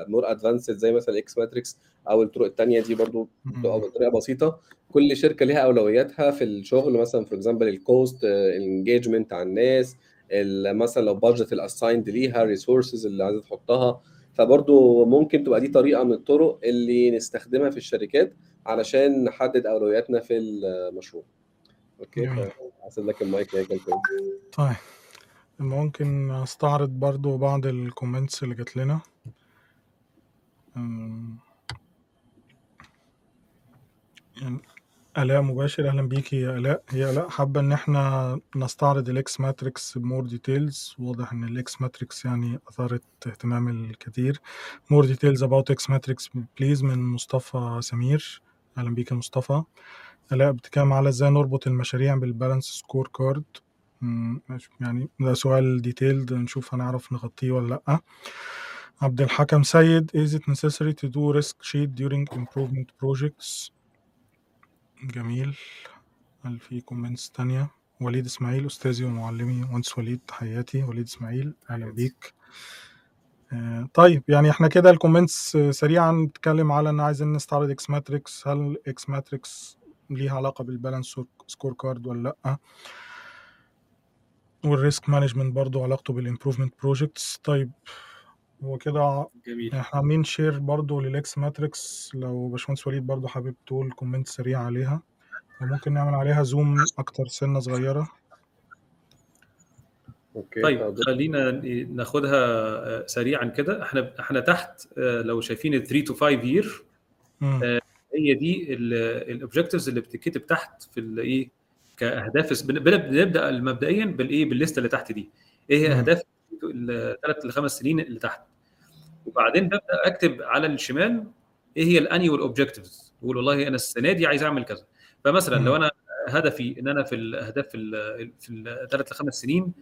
more advanced زي مثلا X matrix أو الطرق الثانية دي برضو بتبقى. بطريقة بسيطة. كل شركة ليها أولوياتها في الشغل مثلا for example ال cost ال engagement على الناس ال- مثلا لو budget ال assigned ليها resources اللي عايزة تحطها. فبرضو ممكن تبقى دي طريقة من الطرق اللي نستخدمها في الشركات علشان نحدد أولوياتنا في المشروع. okay. هسيب لك المايك تاني. طيب ممكن أستعرض برضو بعض ال comments اللي جات لنا. يعني آلاء مباشر أهلا بيكي يا آلاء. هي آلاء حابة إن إحنا نستعرض ال X matrix ب more details واضح إن ال X matrix يعني أثارت اهتمام الكثير. more details about X matrix please من مصطفى سمير. أهلا بيك يا مصطفى. آلاء بتتكلم على إزاي نربط المشاريع بال balanced score card. يعني ده سؤال detailed نشوف هنعرف نغطيه ولا لأ. عبد الحكم سيد is it necessary to do risk sheet during improvement projects جميل. هل في comments تانية؟ وليد إسماعيل أستاذي ومعلمي مهندس وليد تحياتي وليد إسماعيل أهلا بيك. آه، طيب يعني إحنا كده ال comments سريعا بتتكلم على إن عايزين نستعرض X matrix هل X matrix ليها علاقة بال balanced score card ولا لأ. وال risk management برضو علاقته بال improvement projects طيب هو كده جميل. إحنا عاملين share برضو لل X matrix لو باشمهندس وليد برضو حابب تقول comment سريع عليها. وممكن نعمل عليها zoom أكتر سنة صغيرة. okay طيب خلينا ناخدها آه، سريعا كده. إحنا إحنا تحت آه، لو شايفين ال 3 to 5 year. هي دي ال objectives اللي بتتكتب تحت في الايه كأهداف بن- بن- بنبدأ مبدئيا بالايه بالليسته اللي تحت دي إيه هي. أهداف الثلاث لخمس سنين اللي تحت وبعدين ببدأ أكتب على الشمال إيه هي ال annual objectives أقول والله أنا السنة دي عايز أعمل كذا فمثلا مم. لو أنا هدفي إن أنا في الاهداف في ال- في الثلاث لخمس سنين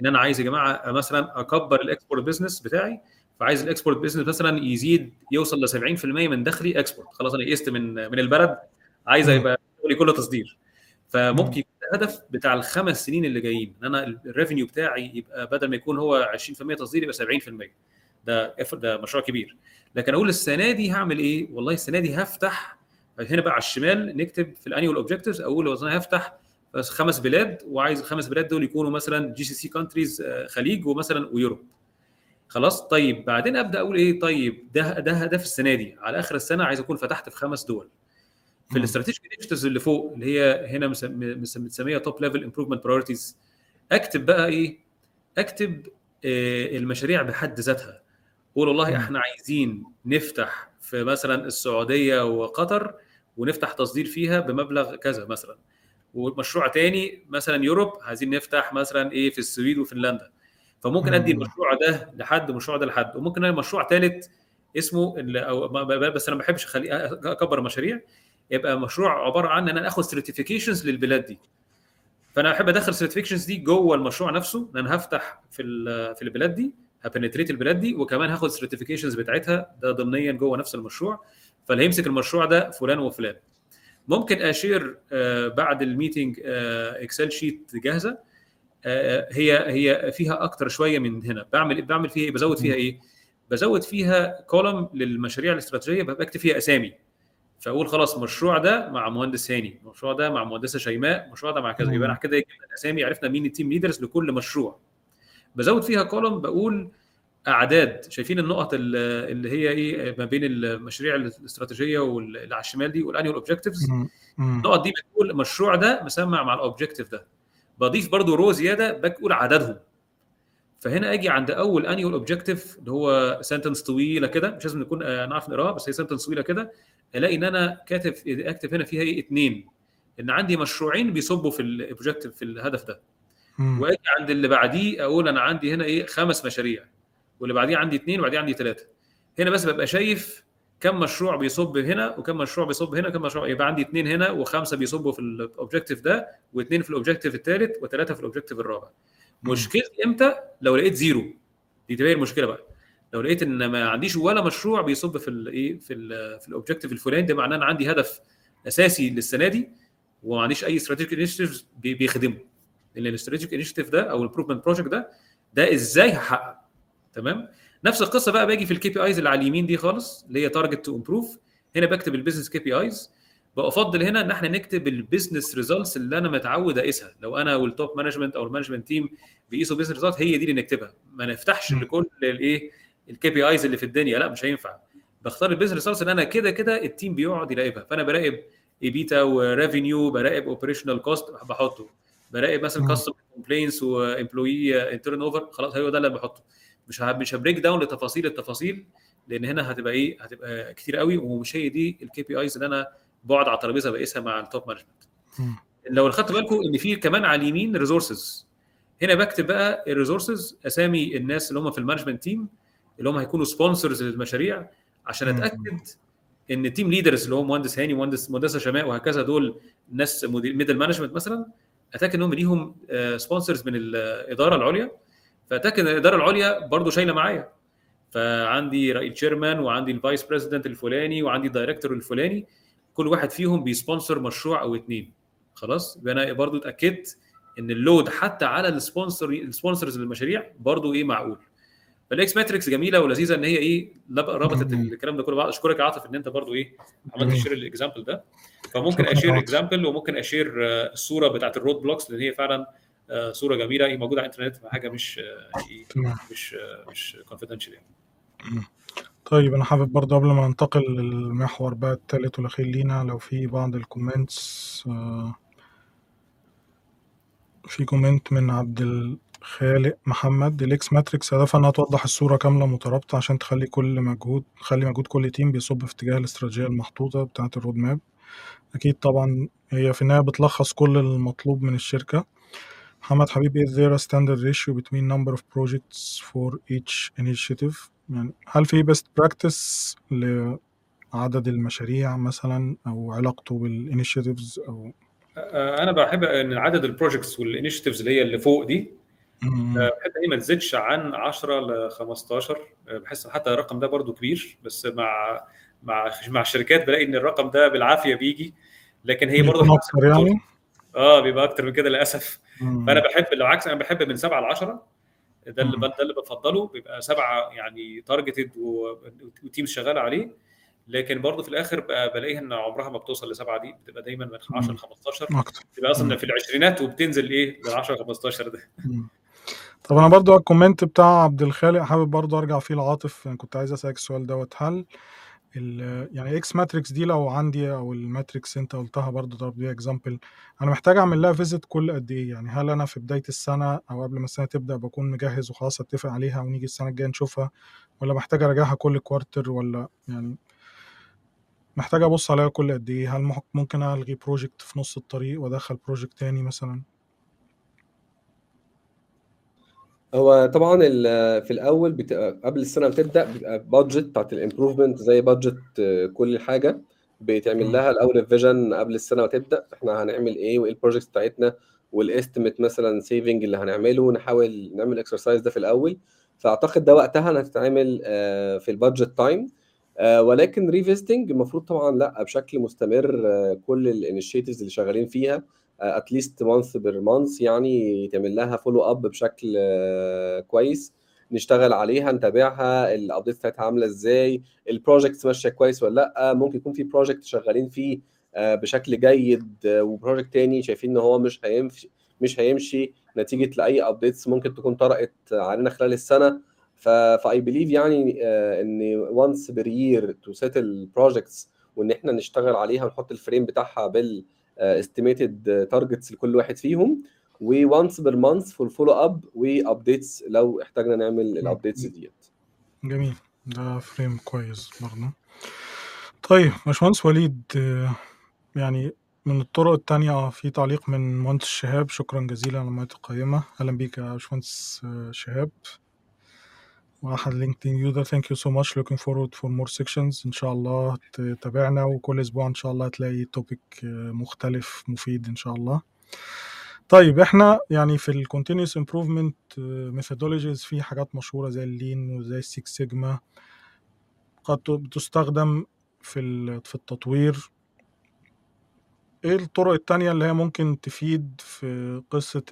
إن أنا عايز يا جماعة مثلا أكبر ال export business بتاعي فعايز ال export business مثلا يزيد يوصل ل 70% من دخلي export. خلاص أنا قست من من البلد عايز. يبقى شغلي كله تصدير. فممكن يكون الهدف بتاع الخمس سنين اللي جايين إن أنا ال revenue بتاعي يبقى بدل ما يكون هو 20% تصدير يبقى 70% ده ده مشروع كبير. لكن أقول السنة دي هعمل إيه؟ والله السنة دي هفتح هنا بقى على الشمال نكتب في ال annual objectives أقول أنا هفتح خمس بلاد وعايز الخمس بلاد دول يكونوا مثلا GCC countries خليج ومثلا و Europe. خلاص؟ طيب بعدين أبدأ أقول إيه؟ طيب ده ده هدف السنة دي. على آخر السنة عايز أكون فتحت في خمس دول. في. ال strategic initiatives اللي فوق اللي هي هنا متسميه top level improvement priorities أكتب بقى إيه؟ أكتب آه، المشاريع بحد ذاتها. قول والله. إحنا عايزين نفتح في مثلا السعودية وقطر ونفتح تصدير فيها بمبلغ كذا مثلا. ومشروع تاني مثلا Europe عايزين نفتح مثلا إيه؟ في السويد وفنلندا. فممكن أدي. المشروع ده لحد المشروع ده لحد. وممكن أنا مشروع ثالث اسمه ب- بس أنا ما بحبش أخلي أكبر مشاريع. يبقى مشروع عبارة عن إن أنا آخد certifications للبلاد دي. فأنا بحب أدخل ال certifications دي جوه المشروع نفسه إن أنا هفتح في في البلاد دي ه penetrate البلاد دي وكمان هاخد ال certifications بتاعتها. ده ضمنيا جوه نفس المشروع. فاللي هيمسك المشروع ده فلان وفلان. ممكن أ share آه، بعد ال meeting Excel sheet جاهزة. هي هي فيها أكتر شوية من هنا. بعمل بعمل فيها إيه؟ بزود فيها إيه؟ بزود فيها column للمشاريع الاستراتيجية بكتب فيها أسامي. فأقول خلاص المشروع ده مع مهندس هاني المشروع ده مع مهندسة شيماء المشروع ده مع كذا. يبقى أنا كده جبنا الأسامي عرفنا مين ال team leaders لكل مشروع. بزود فيها column بقول أعداد. شايفين النقط ال- اللي هي إيه؟ ما بين المشاريع الاستراتيجية واللي على الشمال دي وال annual objectives. النقط دي بتقول المشروع ده مسمع مع ال objective ده. بضيف برضو row زيادة بقول عددهم. فهنا أجي عند أول annual objective اللي هو sentence طويلة كده مش لازم نكون آه، نعرف نقراها بس هي sentence طويلة كده. ألاقي إن أنا كاتب أكتب هنا فيها إيه؟ اثنين إن عندي مشروعين بيصبوا في ال objective في الهدف ده. وأجي عند اللي بعديه أقول أنا عندي هنا إيه؟ خمس مشاريع. واللي بعديه عندي اثنين وبعديه عندي ثلاثة هنا بس ببقى شايف كم مشروع بيصب هنا وكم مشروع بيصب هنا وكم مشروع يبقى عندي اثنين هنا وخمسة بيصبوا في ال objective ده واثنين في ال objective الثالث وثلاثه في ال objective الرابع. مشكلتي إمتى؟ لو لقيت zero دي تبقى المشكلة بقى. لو لقيت إن ما عنديش ولا مشروع بيصب في الايه في ال في ال objective الفلاني ده معناه إن عندي هدف أساسي للسنة دي وما عنديش أي strategic initiative بيخدمه. لأن ال strategic initiative ده أو ال improvement project ده ده إزاي هحقق؟ تمام؟ نفس القصة بقى باجي في ال KPIs اللي على اليمين دي خالص اللي هي target to improve هنا بكتب ال business KPIs بفضل هنا إن إحنا نكتب ال business results اللي أنا متعود أقيسها. لو أنا وال top management أو ال management team بيقيسوا business result هي دي اللي نكتبها. ما نفتحش. لكل الايه ال KPIs اللي في الدنيا. لا مش هينفع. بختار ال business results اللي أنا كده كده ال team بيقعد يراقبها. فأنا براقب EBITDA و revenue براقب operational cost بحطه. براقب مثلا. customer complaints و employee turnover خلاص هو ده اللي بحطه. مش مش ه break down لتفاصيل التفاصيل لأن هنا هتبقى إيه هتبقى كتير قوي ومش هي دي ال KPIs اللي أنا بقعد على الترابيزة بقيسها مع ال top management. لو خدت بالكم إن في كمان على اليمين resources هنا بكتب بقى ال resources أسامي الناس اللي هم في ال management team اللي هم هيكونوا sponsors للمشاريع عشان. أتأكد إن ال team leaders اللي هو مهندس هاني مهندس مهندسة شماء وهكذا دول ناس middle management مثلا أتأكد إنهم ليهم sponsors من الإدارة العليا فاتاكد ان الإدارة العليا برضو شايلة معايا. فعندي رئيس chairman وعندي ال vice president الفلاني وعندي ال director الفلاني. كل واحد فيهم بي sponsor مشروع أو اتنين. خلاص؟ أنا برضو اتأكدت إن ال load حتى على ال sponsor ال sponsors للمشاريع برضو إيه معقول. فال X matrix جميلة ولذيذة إن هي إيه ربطت. الكلام ده كله. بعض أشكرك يا عاطف إن أنت برضو إيه عملت. share ال example ده. فممكن أ share. example وممكن أ share آه، الصورة بتاعت ال road blocks لأن هي فعلا صورة جميلة. هي موجودة على الإنترنت حاجة مش آه، مش آه، مش confidential يعني. طيب أنا حابب برضه قبل ما ننتقل للمحور بقى الثالث والأخير لينا لو في بعض ال comments آه، في comment من عبد الخالق محمد ال X matrix هدفها إنها توضح الصورة كاملة مترابطة عشان تخلي كل مجهود تخلي مجهود كل team بيصب في اتجاه الاستراتيجية المحطوطة بتاعة ال road map أكيد طبعا هي في النهاية بتلخص كل المطلوب من الشركة. محمد حبيب is there a standard ratio between number of projects for each initiative يعني هل في best practice لعدد المشاريع مثلا أو علاقته بال initiatives أو آه، أنا بحب إن عدد ال projects وال initiatives اللي هي اللي فوق دي. آه، بحب إن هي ما تزيدش عن 10 ل 15 آه، بحس حتى الرقم ده برضو كبير بس مع مع مع الشركات بلاقي إن الرقم ده بالعافية بيجي لكن هي أكتر يعني آه بيبقى أكتر من كده للأسف. فأنا بحب لو عكس أنا بحب من 7 ل 10 ده اللي. ده اللي بفضله. بيبقى سبعة يعني targeted و teams شغالة عليه. لكن برضه في الآخر بقى بلاقيها إن عمرها ما بتوصل لسبعة دي. بتبقى دايما من 10 ل 15 أكتر. تبقى أصلا. في العشرينات وبتنزل إيه؟ لل 10 15 ده. طب أنا برضو ال comment بتاع عبد الخالق حابب برضو أرجع فيه لعاطف. أنا كنت عايز أسألك السؤال دوت. هل يعني X matrix دي لو عندي أو ال matrix أنت قلتها برضو ضرب بيها example أنا محتاج أعمل لها visit كل قد إيه؟ يعني هل أنا في بداية السنة أو قبل ما السنة تبدأ بكون مجهز وخلاص أتفق عليها ونيجي السنة الجاية نشوفها ولا محتاج أراجعها كل quarter ولا يعني محتاج أبص عليها كل قد إيه؟ هل ممكن ألغي project في نص الطريق وأدخل project تاني مثلا؟ هو طبعا في الأول بتبقى قبل السنة ما تبدأ بيبقى budget بتاعت ال improvement زي budget كل حاجة بيتعمل. لها الأول revision قبل السنة ما تبدأ إحنا هنعمل إيه وإيه ال projects بتاعتنا وال estimate مثلا saving اللي هنعمله نحاول نعمل ال exercise ده في الأول. فأعتقد ده وقتها هتتعمل آه، في ال budget time آه، ولكن revisiting المفروض طبعا لأ بشكل مستمر آه، كل ال initiatives اللي شغالين فيها. at least month per month يعني يتعمل لها follow up بشكل آه، كويس. نشتغل عليها نتابعها ال update بتاعتها عاملة إزاي ال project ماشية كويس ولا لأ. ممكن يكون في project شغالين فيه آه، بشكل جيد آه، و project تاني شايفين إن هو مش هيمشي مش هيمشي نتيجة لأي updates ممكن تكون طرقت علينا خلال السنة. ف I believe يعني إن once per year to settle projects وإن إحنا نشتغل عليها ونحط ال frame بتاعها بال estimated targets لكل واحد فيهم. و once per month for follow up و updates لو احتاجنا نعمل الابديتس ديت. جميل. ده frame كويس برضه. طيب باشمهندس وليد آه، يعني من الطرق التانية في تعليق من مهندس شهاب. شكرا جزيلا على المعلومات القيمة. أهلا بيك يا باشمهندس آه، شهاب. واحد لينكدين user thank you so much looking forward for more sections. إن شاء الله تتابعنا وكل أسبوع إن شاء الله هتلاقي topic مختلف مفيد إن شاء الله. طيب إحنا يعني في ال continuous improvement آه، methodologies في حاجات مشهورة زي ال lean وزي ال six sigma قد بتستخدم في في التطوير. إيه الطرق التانية اللي هي ممكن تفيد في قصة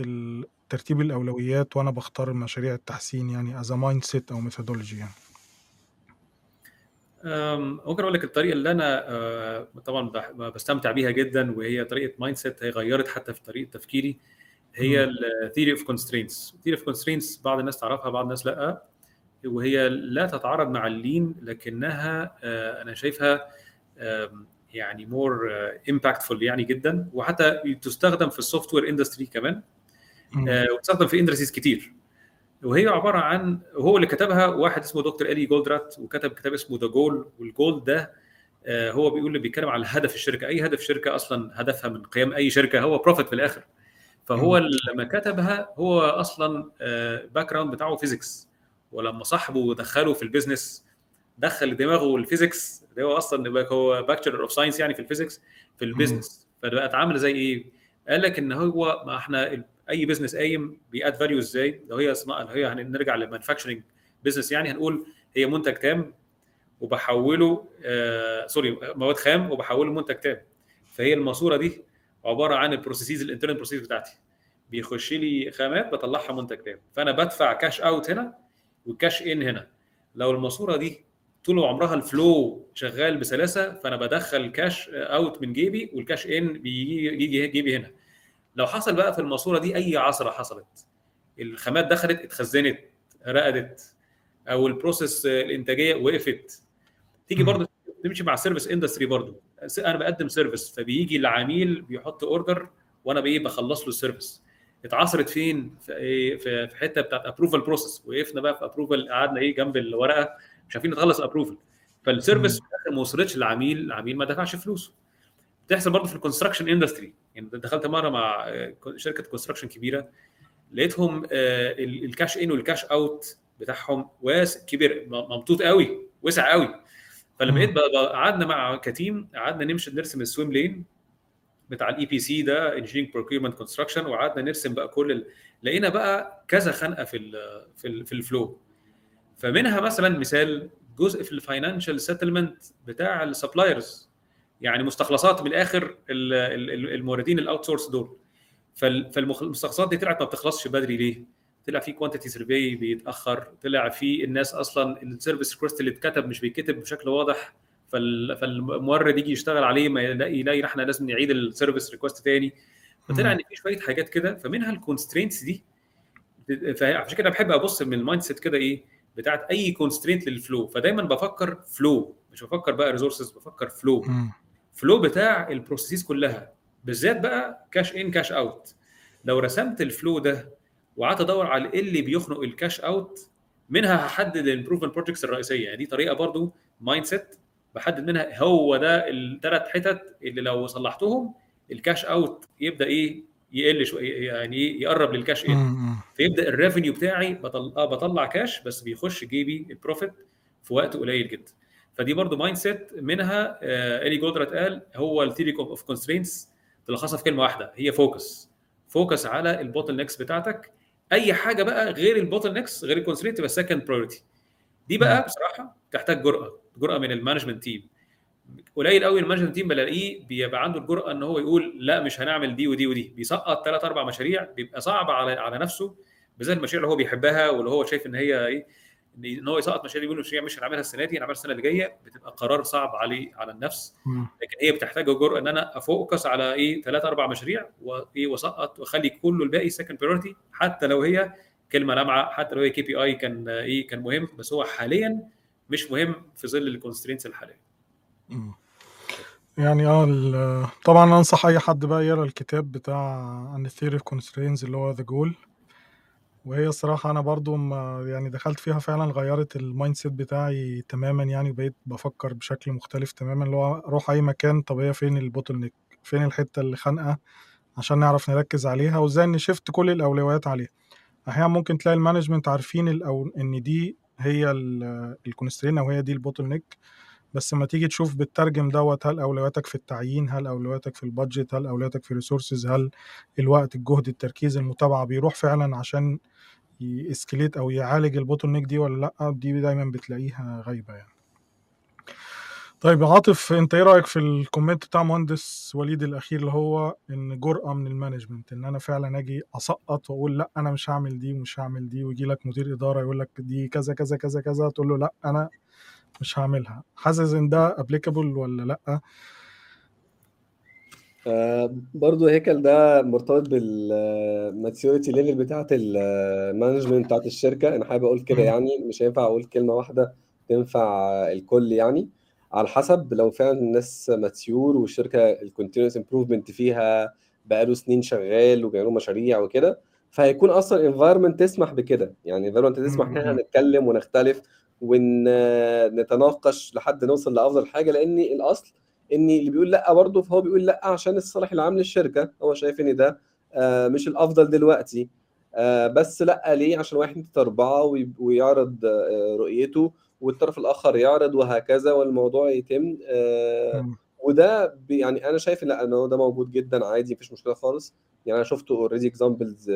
ترتيب الأولويات وأنا بختار مشاريع التحسين يعني as a mindset أو methodology يعني ممكن أقول لك الطريقة اللي أنا آه، طبعا بستمتع بيها جدا وهي طريقة mindset هي غيرت حتى في طريقة تفكيري هي. ال theory of constraints ال theory of constraints بعض الناس تعرفها بعض الناس لأ وهي لا تتعارض مع ال lean لكنها آه، أنا شايفها يعني more impactful يعني جدا وحتى تستخدم في ال software industry كمان. آه، وتستخدم في industries كتير. وهي عبارة عن هو اللي كتبها واحد اسمه دكتور إلي جولدرات وكتب كتاب اسمه The Goal وال goal ده آه، هو بيقول اللي بيتكلم على هدف الشركة. أي هدف شركة أصلا هدفها من قيام أي شركة هو profit في الآخر. فهو. لما كتبها هو أصلا background بتاعه physics ولما صاحبه دخله في ال business دخل دماغه ال physics اللي هو أصلا هو bachelor of science يعني في ال physics في ال business فبقت عاملة زي إيه؟ قال لك إن هو ما إحنا أي business قايم بي add value إزاي؟ لو هي اسمها لو هي هنرجع لل manufacturing business يعني هنقول هي منتج تام وبحوله آه sorry مواد خام وبحوله منتج تام. فهي الماسورة دي عبارة عن ال processes ال internal process بتاعتي. بيخش لي خامات بطلعها منتج تام. فأنا بدفع cash out هنا و cash in هنا. لو الماسورة دي طول عمرها ال flow شغال بسلاسة فأنا بدخل cash out من جيبي وال cash in بيجي يجي جيبي هنا. لو حصل بقى في الماسورة دي أي عثرة حصلت الخامات دخلت اتخزنت رقدت أو ال process الإنتاجية وقفت تيجي. برضه تمشي مع service industry برضه. أنا بقدم service فبيجي العميل بيحط order وأنا بإيه؟ بخلص له ال service اتعصرت فين؟ في إيه؟ في في حتة بتاعت approval process وقفنا بقى في approval قعدنا إيه؟ جنب الورقة مش عارفين نخلص approval فال service في الآخر ما وصلتش للعميل العميل ما دفعش فلوسه. بتحصل برضه في ال construction industry يعني دخلت مرة مع آه، شركة construction كبيرة لقيتهم ال- ال cash in وال cash out بتاعهم واسع كبير ممطوط قوي وسع قوي. فلما بقى قعدنا مع ك team قعدنا نمشي نرسم ال swim lane بتاع ال EPC ده engineering procurement construction وقعدنا نرسم بقى كل ال... لقينا بقى كذا خنقة في ال في ال في ال flow فمنها مثلا مثال جزء في ال financial settlement بتاع ال suppliers يعني مستخلصات من الآخر ال- ال- ال- الموردين ال outsource دول. فال- فالمستخلصات دي طلعت ما بتخلصش بدري ليه؟ طلع في quantity survey بيتأخر طلع في الناس أصلا ال service request اللي اتكتب مش بيتكتب بشكل واضح فال- فالمورد يجي يشتغل عليه ما يلاقي يلاقي إحنا لازم نعيد ال service request تاني. فطلع إن في شوية حاجات كده فمنها ال constraints دي. فعشان كده بحب أبص من ال mindset كده إيه بتاعت أي constraint لل flow فدايما بفكر flow مش بفكر بقى resources بفكر flow flow بتاع ال processes كلها بالذات بقى cash in cash out لو رسمت ال flow ده وقعدت أدور على إيه اللي بيخنق ال cash out منها هحدد ال improvement projects الرئيسية. يعني دي طريقة برضو mindset بحدد منها هو ده الثلاث حتت اللي لو صلحتهم ال cash out يبدأ إيه؟ يقل شوية يعني إيه؟ يقرب لل cash in. فيبدأ ال revenue بتاعي. آه بطلع كاش بس بيخش جيبي ال profit في وقت قليل جدا. فدي برضو mindset منها آه الي جولدرات قال هو ال theory of constraints تلخصها في كلمة واحدة هي focus focus على ال bottlenecks بتاعتك. أي حاجة بقى غير ال bottlenecks غير ال constraint تبقى second priority دي بقى بصراحة تحتاج جرأة جرأة من ال management team قليل قوي ال management team بلاقيه بيبقى عنده الجرأة إن هو يقول لا مش هنعمل دي ودي ودي. بيسقط ثلاث أربع مشاريع بيبقى صعب على على نفسه بالذات المشاريع اللي هو بيحبها واللي هو شايف إن هي إيه إن هو يسقط مشاريع يقول مشاريع مش هنعملها السنة دي هنعملها السنة اللي جاية بتبقى قرار صعب عليه على النفس. لكن هي بتحتاج جرأه إن أنا أ focus على إيه ثلاث أربع مشاريع وايه وأسقط وأخلي كله الباقي second priority حتى لو هي كلمة لامعه حتى لو هي KPI كان إيه كان مهم بس هو حاليا مش مهم في ظل ال constraints الحالية. يعني آه طبعا أنصح أي حد بقى يقرأ الكتاب بتاع عن ال theory of constraints اللي هو The Goal وهي الصراحة أنا برضو ما يعني دخلت فيها فعلا غيرت ال mindset بتاعي تماما يعني وبقيت بفكر بشكل مختلف تماما اللي هو أروح أي مكان طب هي فين ال bottleneck فين الحتة اللي خانقة عشان نعرف نركز عليها وإزاي ن shift كل الأولويات عليها. أحيانا ممكن تلاقي ال management عارفين الأو... إن دي هي ال constraint أو هي دي ال bottleneck بس لما تيجي تشوف بتترجم دوت هل أولوياتك في التعيين هل أولوياتك في ال budget هل أولوياتك في ال resources هل الوقت الجهد التركيز المتابعة بيروح فعلا عشان ي escalate أو يعالج ال bottleneck دي ولا لأ؟ دي دايما بتلاقيها غايبة يعني. طيب عاطف أنت إيه رأيك في ال comment بتاع مهندس وليد الأخير اللي هو إن جرأة من ال management إن أنا فعلا أجي أسقط وأقول لأ أنا مش هعمل دي ومش هعمل دي ويجي لك مدير إدارة يقول لك دي كذا كذا كذا كذا تقول له لأ أنا مش هعملها. حاسس إن ده applicable ولا لأ؟ آه برضو هيكل ده مرتبط بال maturity level بتاعت ال management بتاعت الشركة. أنا حابب أقول كده يعني. مش هينفع أقول كلمة واحدة تنفع الكل يعني. على حسب لو فعلا الناس mature والشركة ال continuous improvement فيها بقاله سنين شغال وبيعملوا مشاريع وكده فهيكون أصلا environment تسمح بكده. يعني environment تسمح إن إحنا نتكلم ونختلف ونتناقش لحد نوصل لأفضل حاجة لأن الأصل إن اللي بيقول لأ برضه فهو بيقول لأ عشان الصالح العام للشركة. هو شايف إن ده مش الأفضل دلوقتي. بس لأ ليه؟ عشان واحد اتنين أربعة ويعرض رؤيته والطرف الآخر يعرض وهكذا والموضوع يتم. وده يعني أنا شايف لأ انه ده موجود جدا عادي مفيش مشكلة خالص. يعني أنا شفت already examples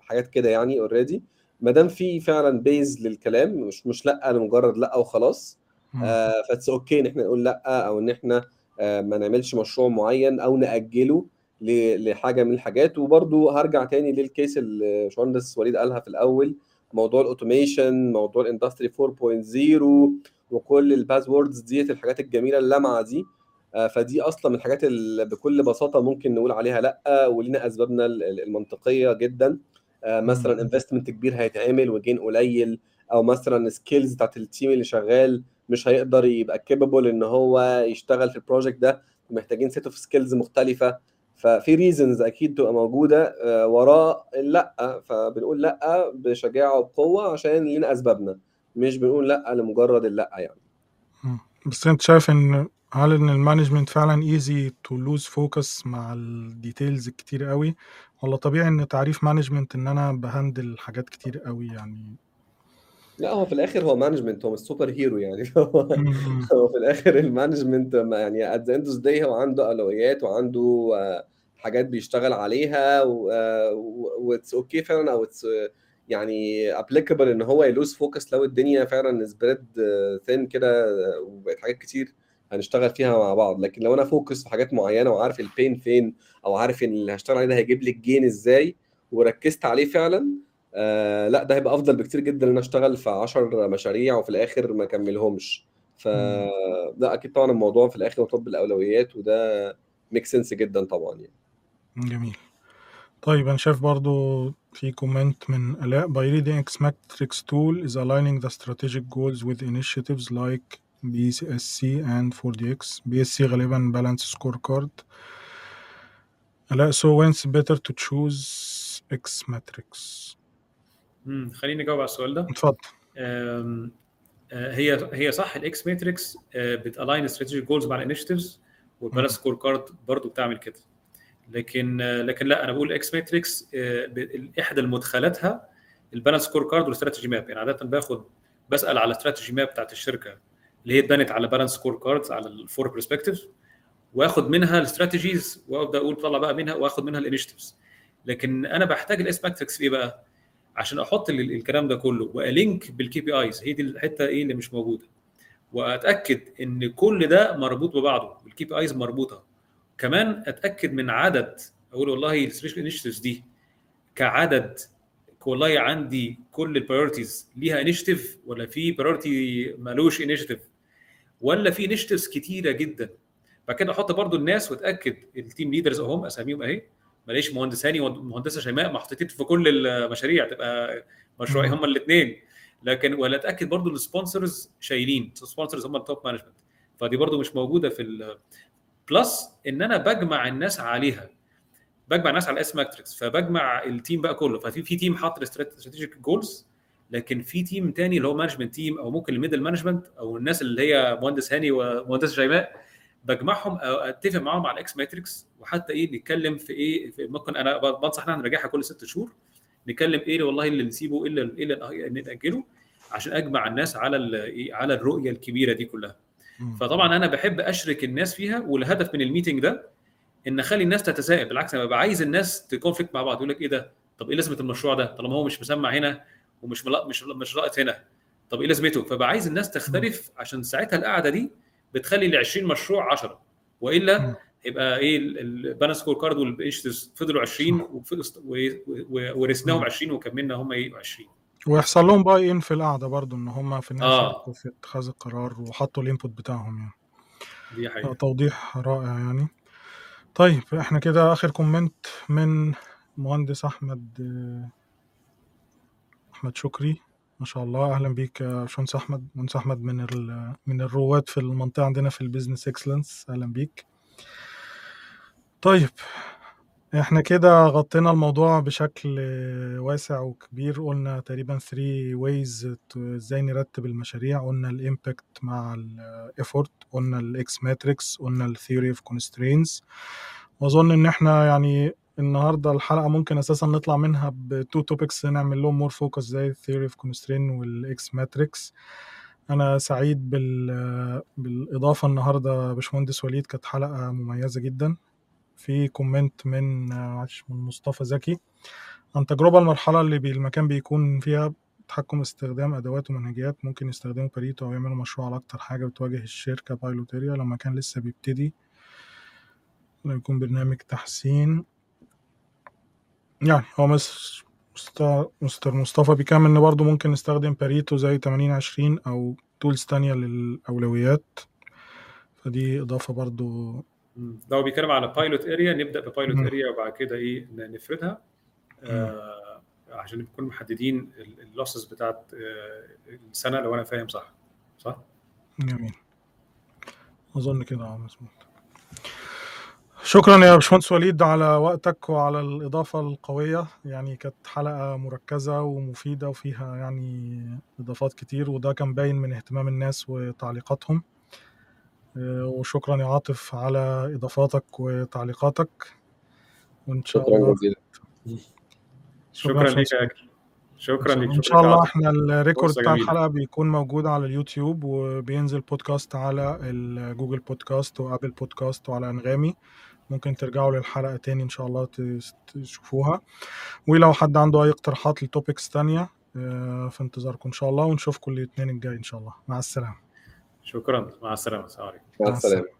حاجات كده يعني already ما دام في فعلا base للكلام مش مش لأ لمجرد لأ وخلاص. آه ف it's okay إن إحنا نقول لأ أو إن إحنا آه ما نعملش مشروع معين أو نأجله لحاجة من الحاجات. وبرده هرجع تاني لل case اللي باشمهندس وليد قالها في الأول موضوع ال automation موضوع ال industry 4.0 وكل ال buzzwords ديت الحاجات الجميلة اللامعه دي. آه فدي أصلا من الحاجات اللي بكل بساطة ممكن نقول عليها لأ ولينا أسبابنا المنطقية جدا. مثلا investment كبير هيتعمل و gain قليل أو مثلا skills بتاعت ال team اللي شغال مش هيقدر يبقى capable إن هو يشتغل في ال project ده محتاجين set of skills مختلفة. ففي reasons أكيد تبقى موجودة وراء اللا فبنقول لأ بشجاعة وبقوة عشان لينا أسبابنا مش بنقول لأ لمجرد اللأ يعني. بس أنت شايف إن هل إن ال management فعلا easy to lose focus مع ال details الكتير قوي؟ ولا طبيعي إن تعريف management إن أنا ب handle حاجات كتير قوي يعني. لا هو في الآخر هو management هو مش super hero يعني. هو, هو في الآخر ال management يعني at the end of هو عنده أولويات وعنده حاجات بيشتغل عليها و it's okay فعلا أو it's يعني applicable إن هو ي lose focus لو الدنيا فعلا spread thin كده وبقت حاجات كتير. هنشتغل فيها مع بعض. لكن لو أنا focus في حاجات معينة وعارف ال pain فين أو عارف إن اللي هشتغل عليه ده هيجيب لي ال gain إزاي وركزت عليه فعلا آه لأ ده هيبقى أفضل بكتير جدا إن أشتغل في 10 مشاريع وفي الآخر ما أكملهمش. فده أكيد طبعا الموضوع في الآخر مرتبط بالأولويات وده make sense جدا طبعا يعني. جميل. طيب أنا شايف برضو في comment من ألاء by reading X matrix tool is aligning the strategic goals with initiatives like BSC and 4DX BSC غالبا balance scorecard. الاء so when it's better to choose X matrix? امم خليني أجاوب على السؤال ده. اتفضل. هي هي صح ال X matrix بت align strategic goals مع ال initiatives وال balance scorecard برضه بتعمل كده. لكن لكن لا أنا بقول X matrix إحدى مدخلاتها ال balance scorecard وال strategy map يعني عادة باخد بسأل على ال strategy map بتاعت الشركة. اللي هي اتبنت على balance scorecards على ال four perspective واخد منها ال strategies وابدا أقول طلع بقى منها واخد منها ال initiatives لكن أنا بحتاج ال X matrix في إيه بقى؟ عشان أحط ال- الكلام ده كله وا link بال KPIs هي دي الحتة إيه اللي مش موجودة. وأتأكد إن كل ده مربوط ببعضه. ال KPIs مربوطة. كمان أتأكد من عدد أقول والله ال special initiatives دي كعدد والله عندي كل ال priorities ليها initiative ولا في priority مالوش initiative ولا في initiatives كتيرة جدا. بعد كده أحط برضو الناس وأتأكد ال team leaders اهم أساميهم أهي. ماليش مهندس هاني ومهندسه شيماء محطوطين في كل المشاريع تبقى مشروعي. هم الاثنين لكن ولا أتأكد برضو ال sponsors شايلين ال sponsors هم ال top management فدي برضو مش موجودة في plus إن أنا بجمع الناس عليها. بجمع الناس على ال X matrix فبجمع ال team بقى كله. ففي في team حاط strategic goals لكن في team تاني اللي هو management team أو ممكن ال middle management أو الناس اللي هي مهندس هاني ومهندسة شيماء بجمعهم أتفق معاهم على ال X matrix وحتى إيه نتكلم في إيه في ممكن أنا بنصح إن إحنا نراجعها كل ست شهور نتكلم إيه والله اللي نسيبه إيه اللي إيه اللي نأجله عشان أجمع الناس على إيه، على الرؤية الكبيرة دي كلها. فطبعا أنا بحب أشرك الناس فيها والهدف من ال meeting ده إن أخلي الناس تتساءل بالعكس أنا ببقى عايز الناس ت conflict مع بعض يقول لك إيه ده؟ طب إيه لازمة المشروع ده؟ طالما هو مش مسمع هنا ومش ملا... مش مش رائد هنا. طب إيه لازمته؟ فبقى عايز الناس تختلف عشان ساعتها القعدة دي بتخلي ال 20 مشروع 10 مم. والا يبقى إيه ال balance scorecard وال initiatives فضلوا 20 وفضلوا- و- و- ورثناهم مم. 20 وكملنا هم إيه 20 ويحصل لهم buy in في القعدة برضو إن هم في النهايه آه. في اتخاذ القرار وحطوا ال input بتاعهم يعني. دي حقيقة. توضيح رائع يعني. طيب إحنا كده آخر comment من مهندس أحمد أحمد شكري. ما شاء الله. أهلا بيك يا باشمهندس أحمد. مهندس أحمد من من الرواد في المنطقة عندنا في ال business excellence أهلا بيك. طيب إحنا كده غطينا الموضوع بشكل واسع وكبير. قلنا تقريبا 3 ways إزاي نرتب المشاريع. قلنا ال impact مع ال effort قلنا ال X matrix قلنا ال theory of constraints وأظن إن إحنا يعني النهارده الحلقة ممكن أساسا نطلع منها ب two topics نعمل لهم more focus زي ال theory of constraint وال X matrix أنا سعيد بال بالإضافة النهارده يا باشمهندس وليد كانت حلقة مميزة جدا. في comment من من مصطفى زكي عن تجربة المرحلة اللي بي المكان بيكون فيها تحكم استخدام أدوات ومنهجيات. ممكن يستخدموا باريتو أو يعملوا مشروع على أكتر حاجة بتواجه الشركة pilot area لما كان لسه بيبتدي يكون برنامج تحسين. يعني هو مس مست- مستر مصطفى بيكمل إن برضه ممكن نستخدم باريتو زي 80 20 أو tools تانية للأولويات. فدي إضافة برضه. لو بيتكلم على pilot area نبدأ ب pilot. area وبعد كده إيه نفردها. آه عشان نكون محددين ال losses بتاعت آه السنة لو أنا فاهم صح. صح؟ جميل. أظن كده آه مظبوط شكرا يا باشمهندس وليد على وقتك وعلى الإضافة القوية. يعني كانت حلقة مركزة ومفيدة وفيها يعني إضافات كتير وده كان باين من اهتمام الناس وتعليقاتهم. آه، وشكرا يا عاطف على إضافاتك وتعليقاتك. وإن شاء شكرا الله جزيلا. شكرا يا أجل شكرا ليك. إن شكرا شاء الله. إحنا ال record بتاع. الحلقة بيكون موجود على اليوتيوب وبينزل بودكاست على ال Google Podcast و Apple Podcast وعلى أنغامي. ممكن ترجعوا للحلقة تاني إن شاء الله تشوفوها. ولو حد عنده أي اقتراحات ل topics تانية آه، في انتظاركم إن شاء الله. ونشوفكم الاثنين الجاي إن شاء الله. مع السلامة. شكرا. مع السلامة. السلام عليكم. مع السلامة.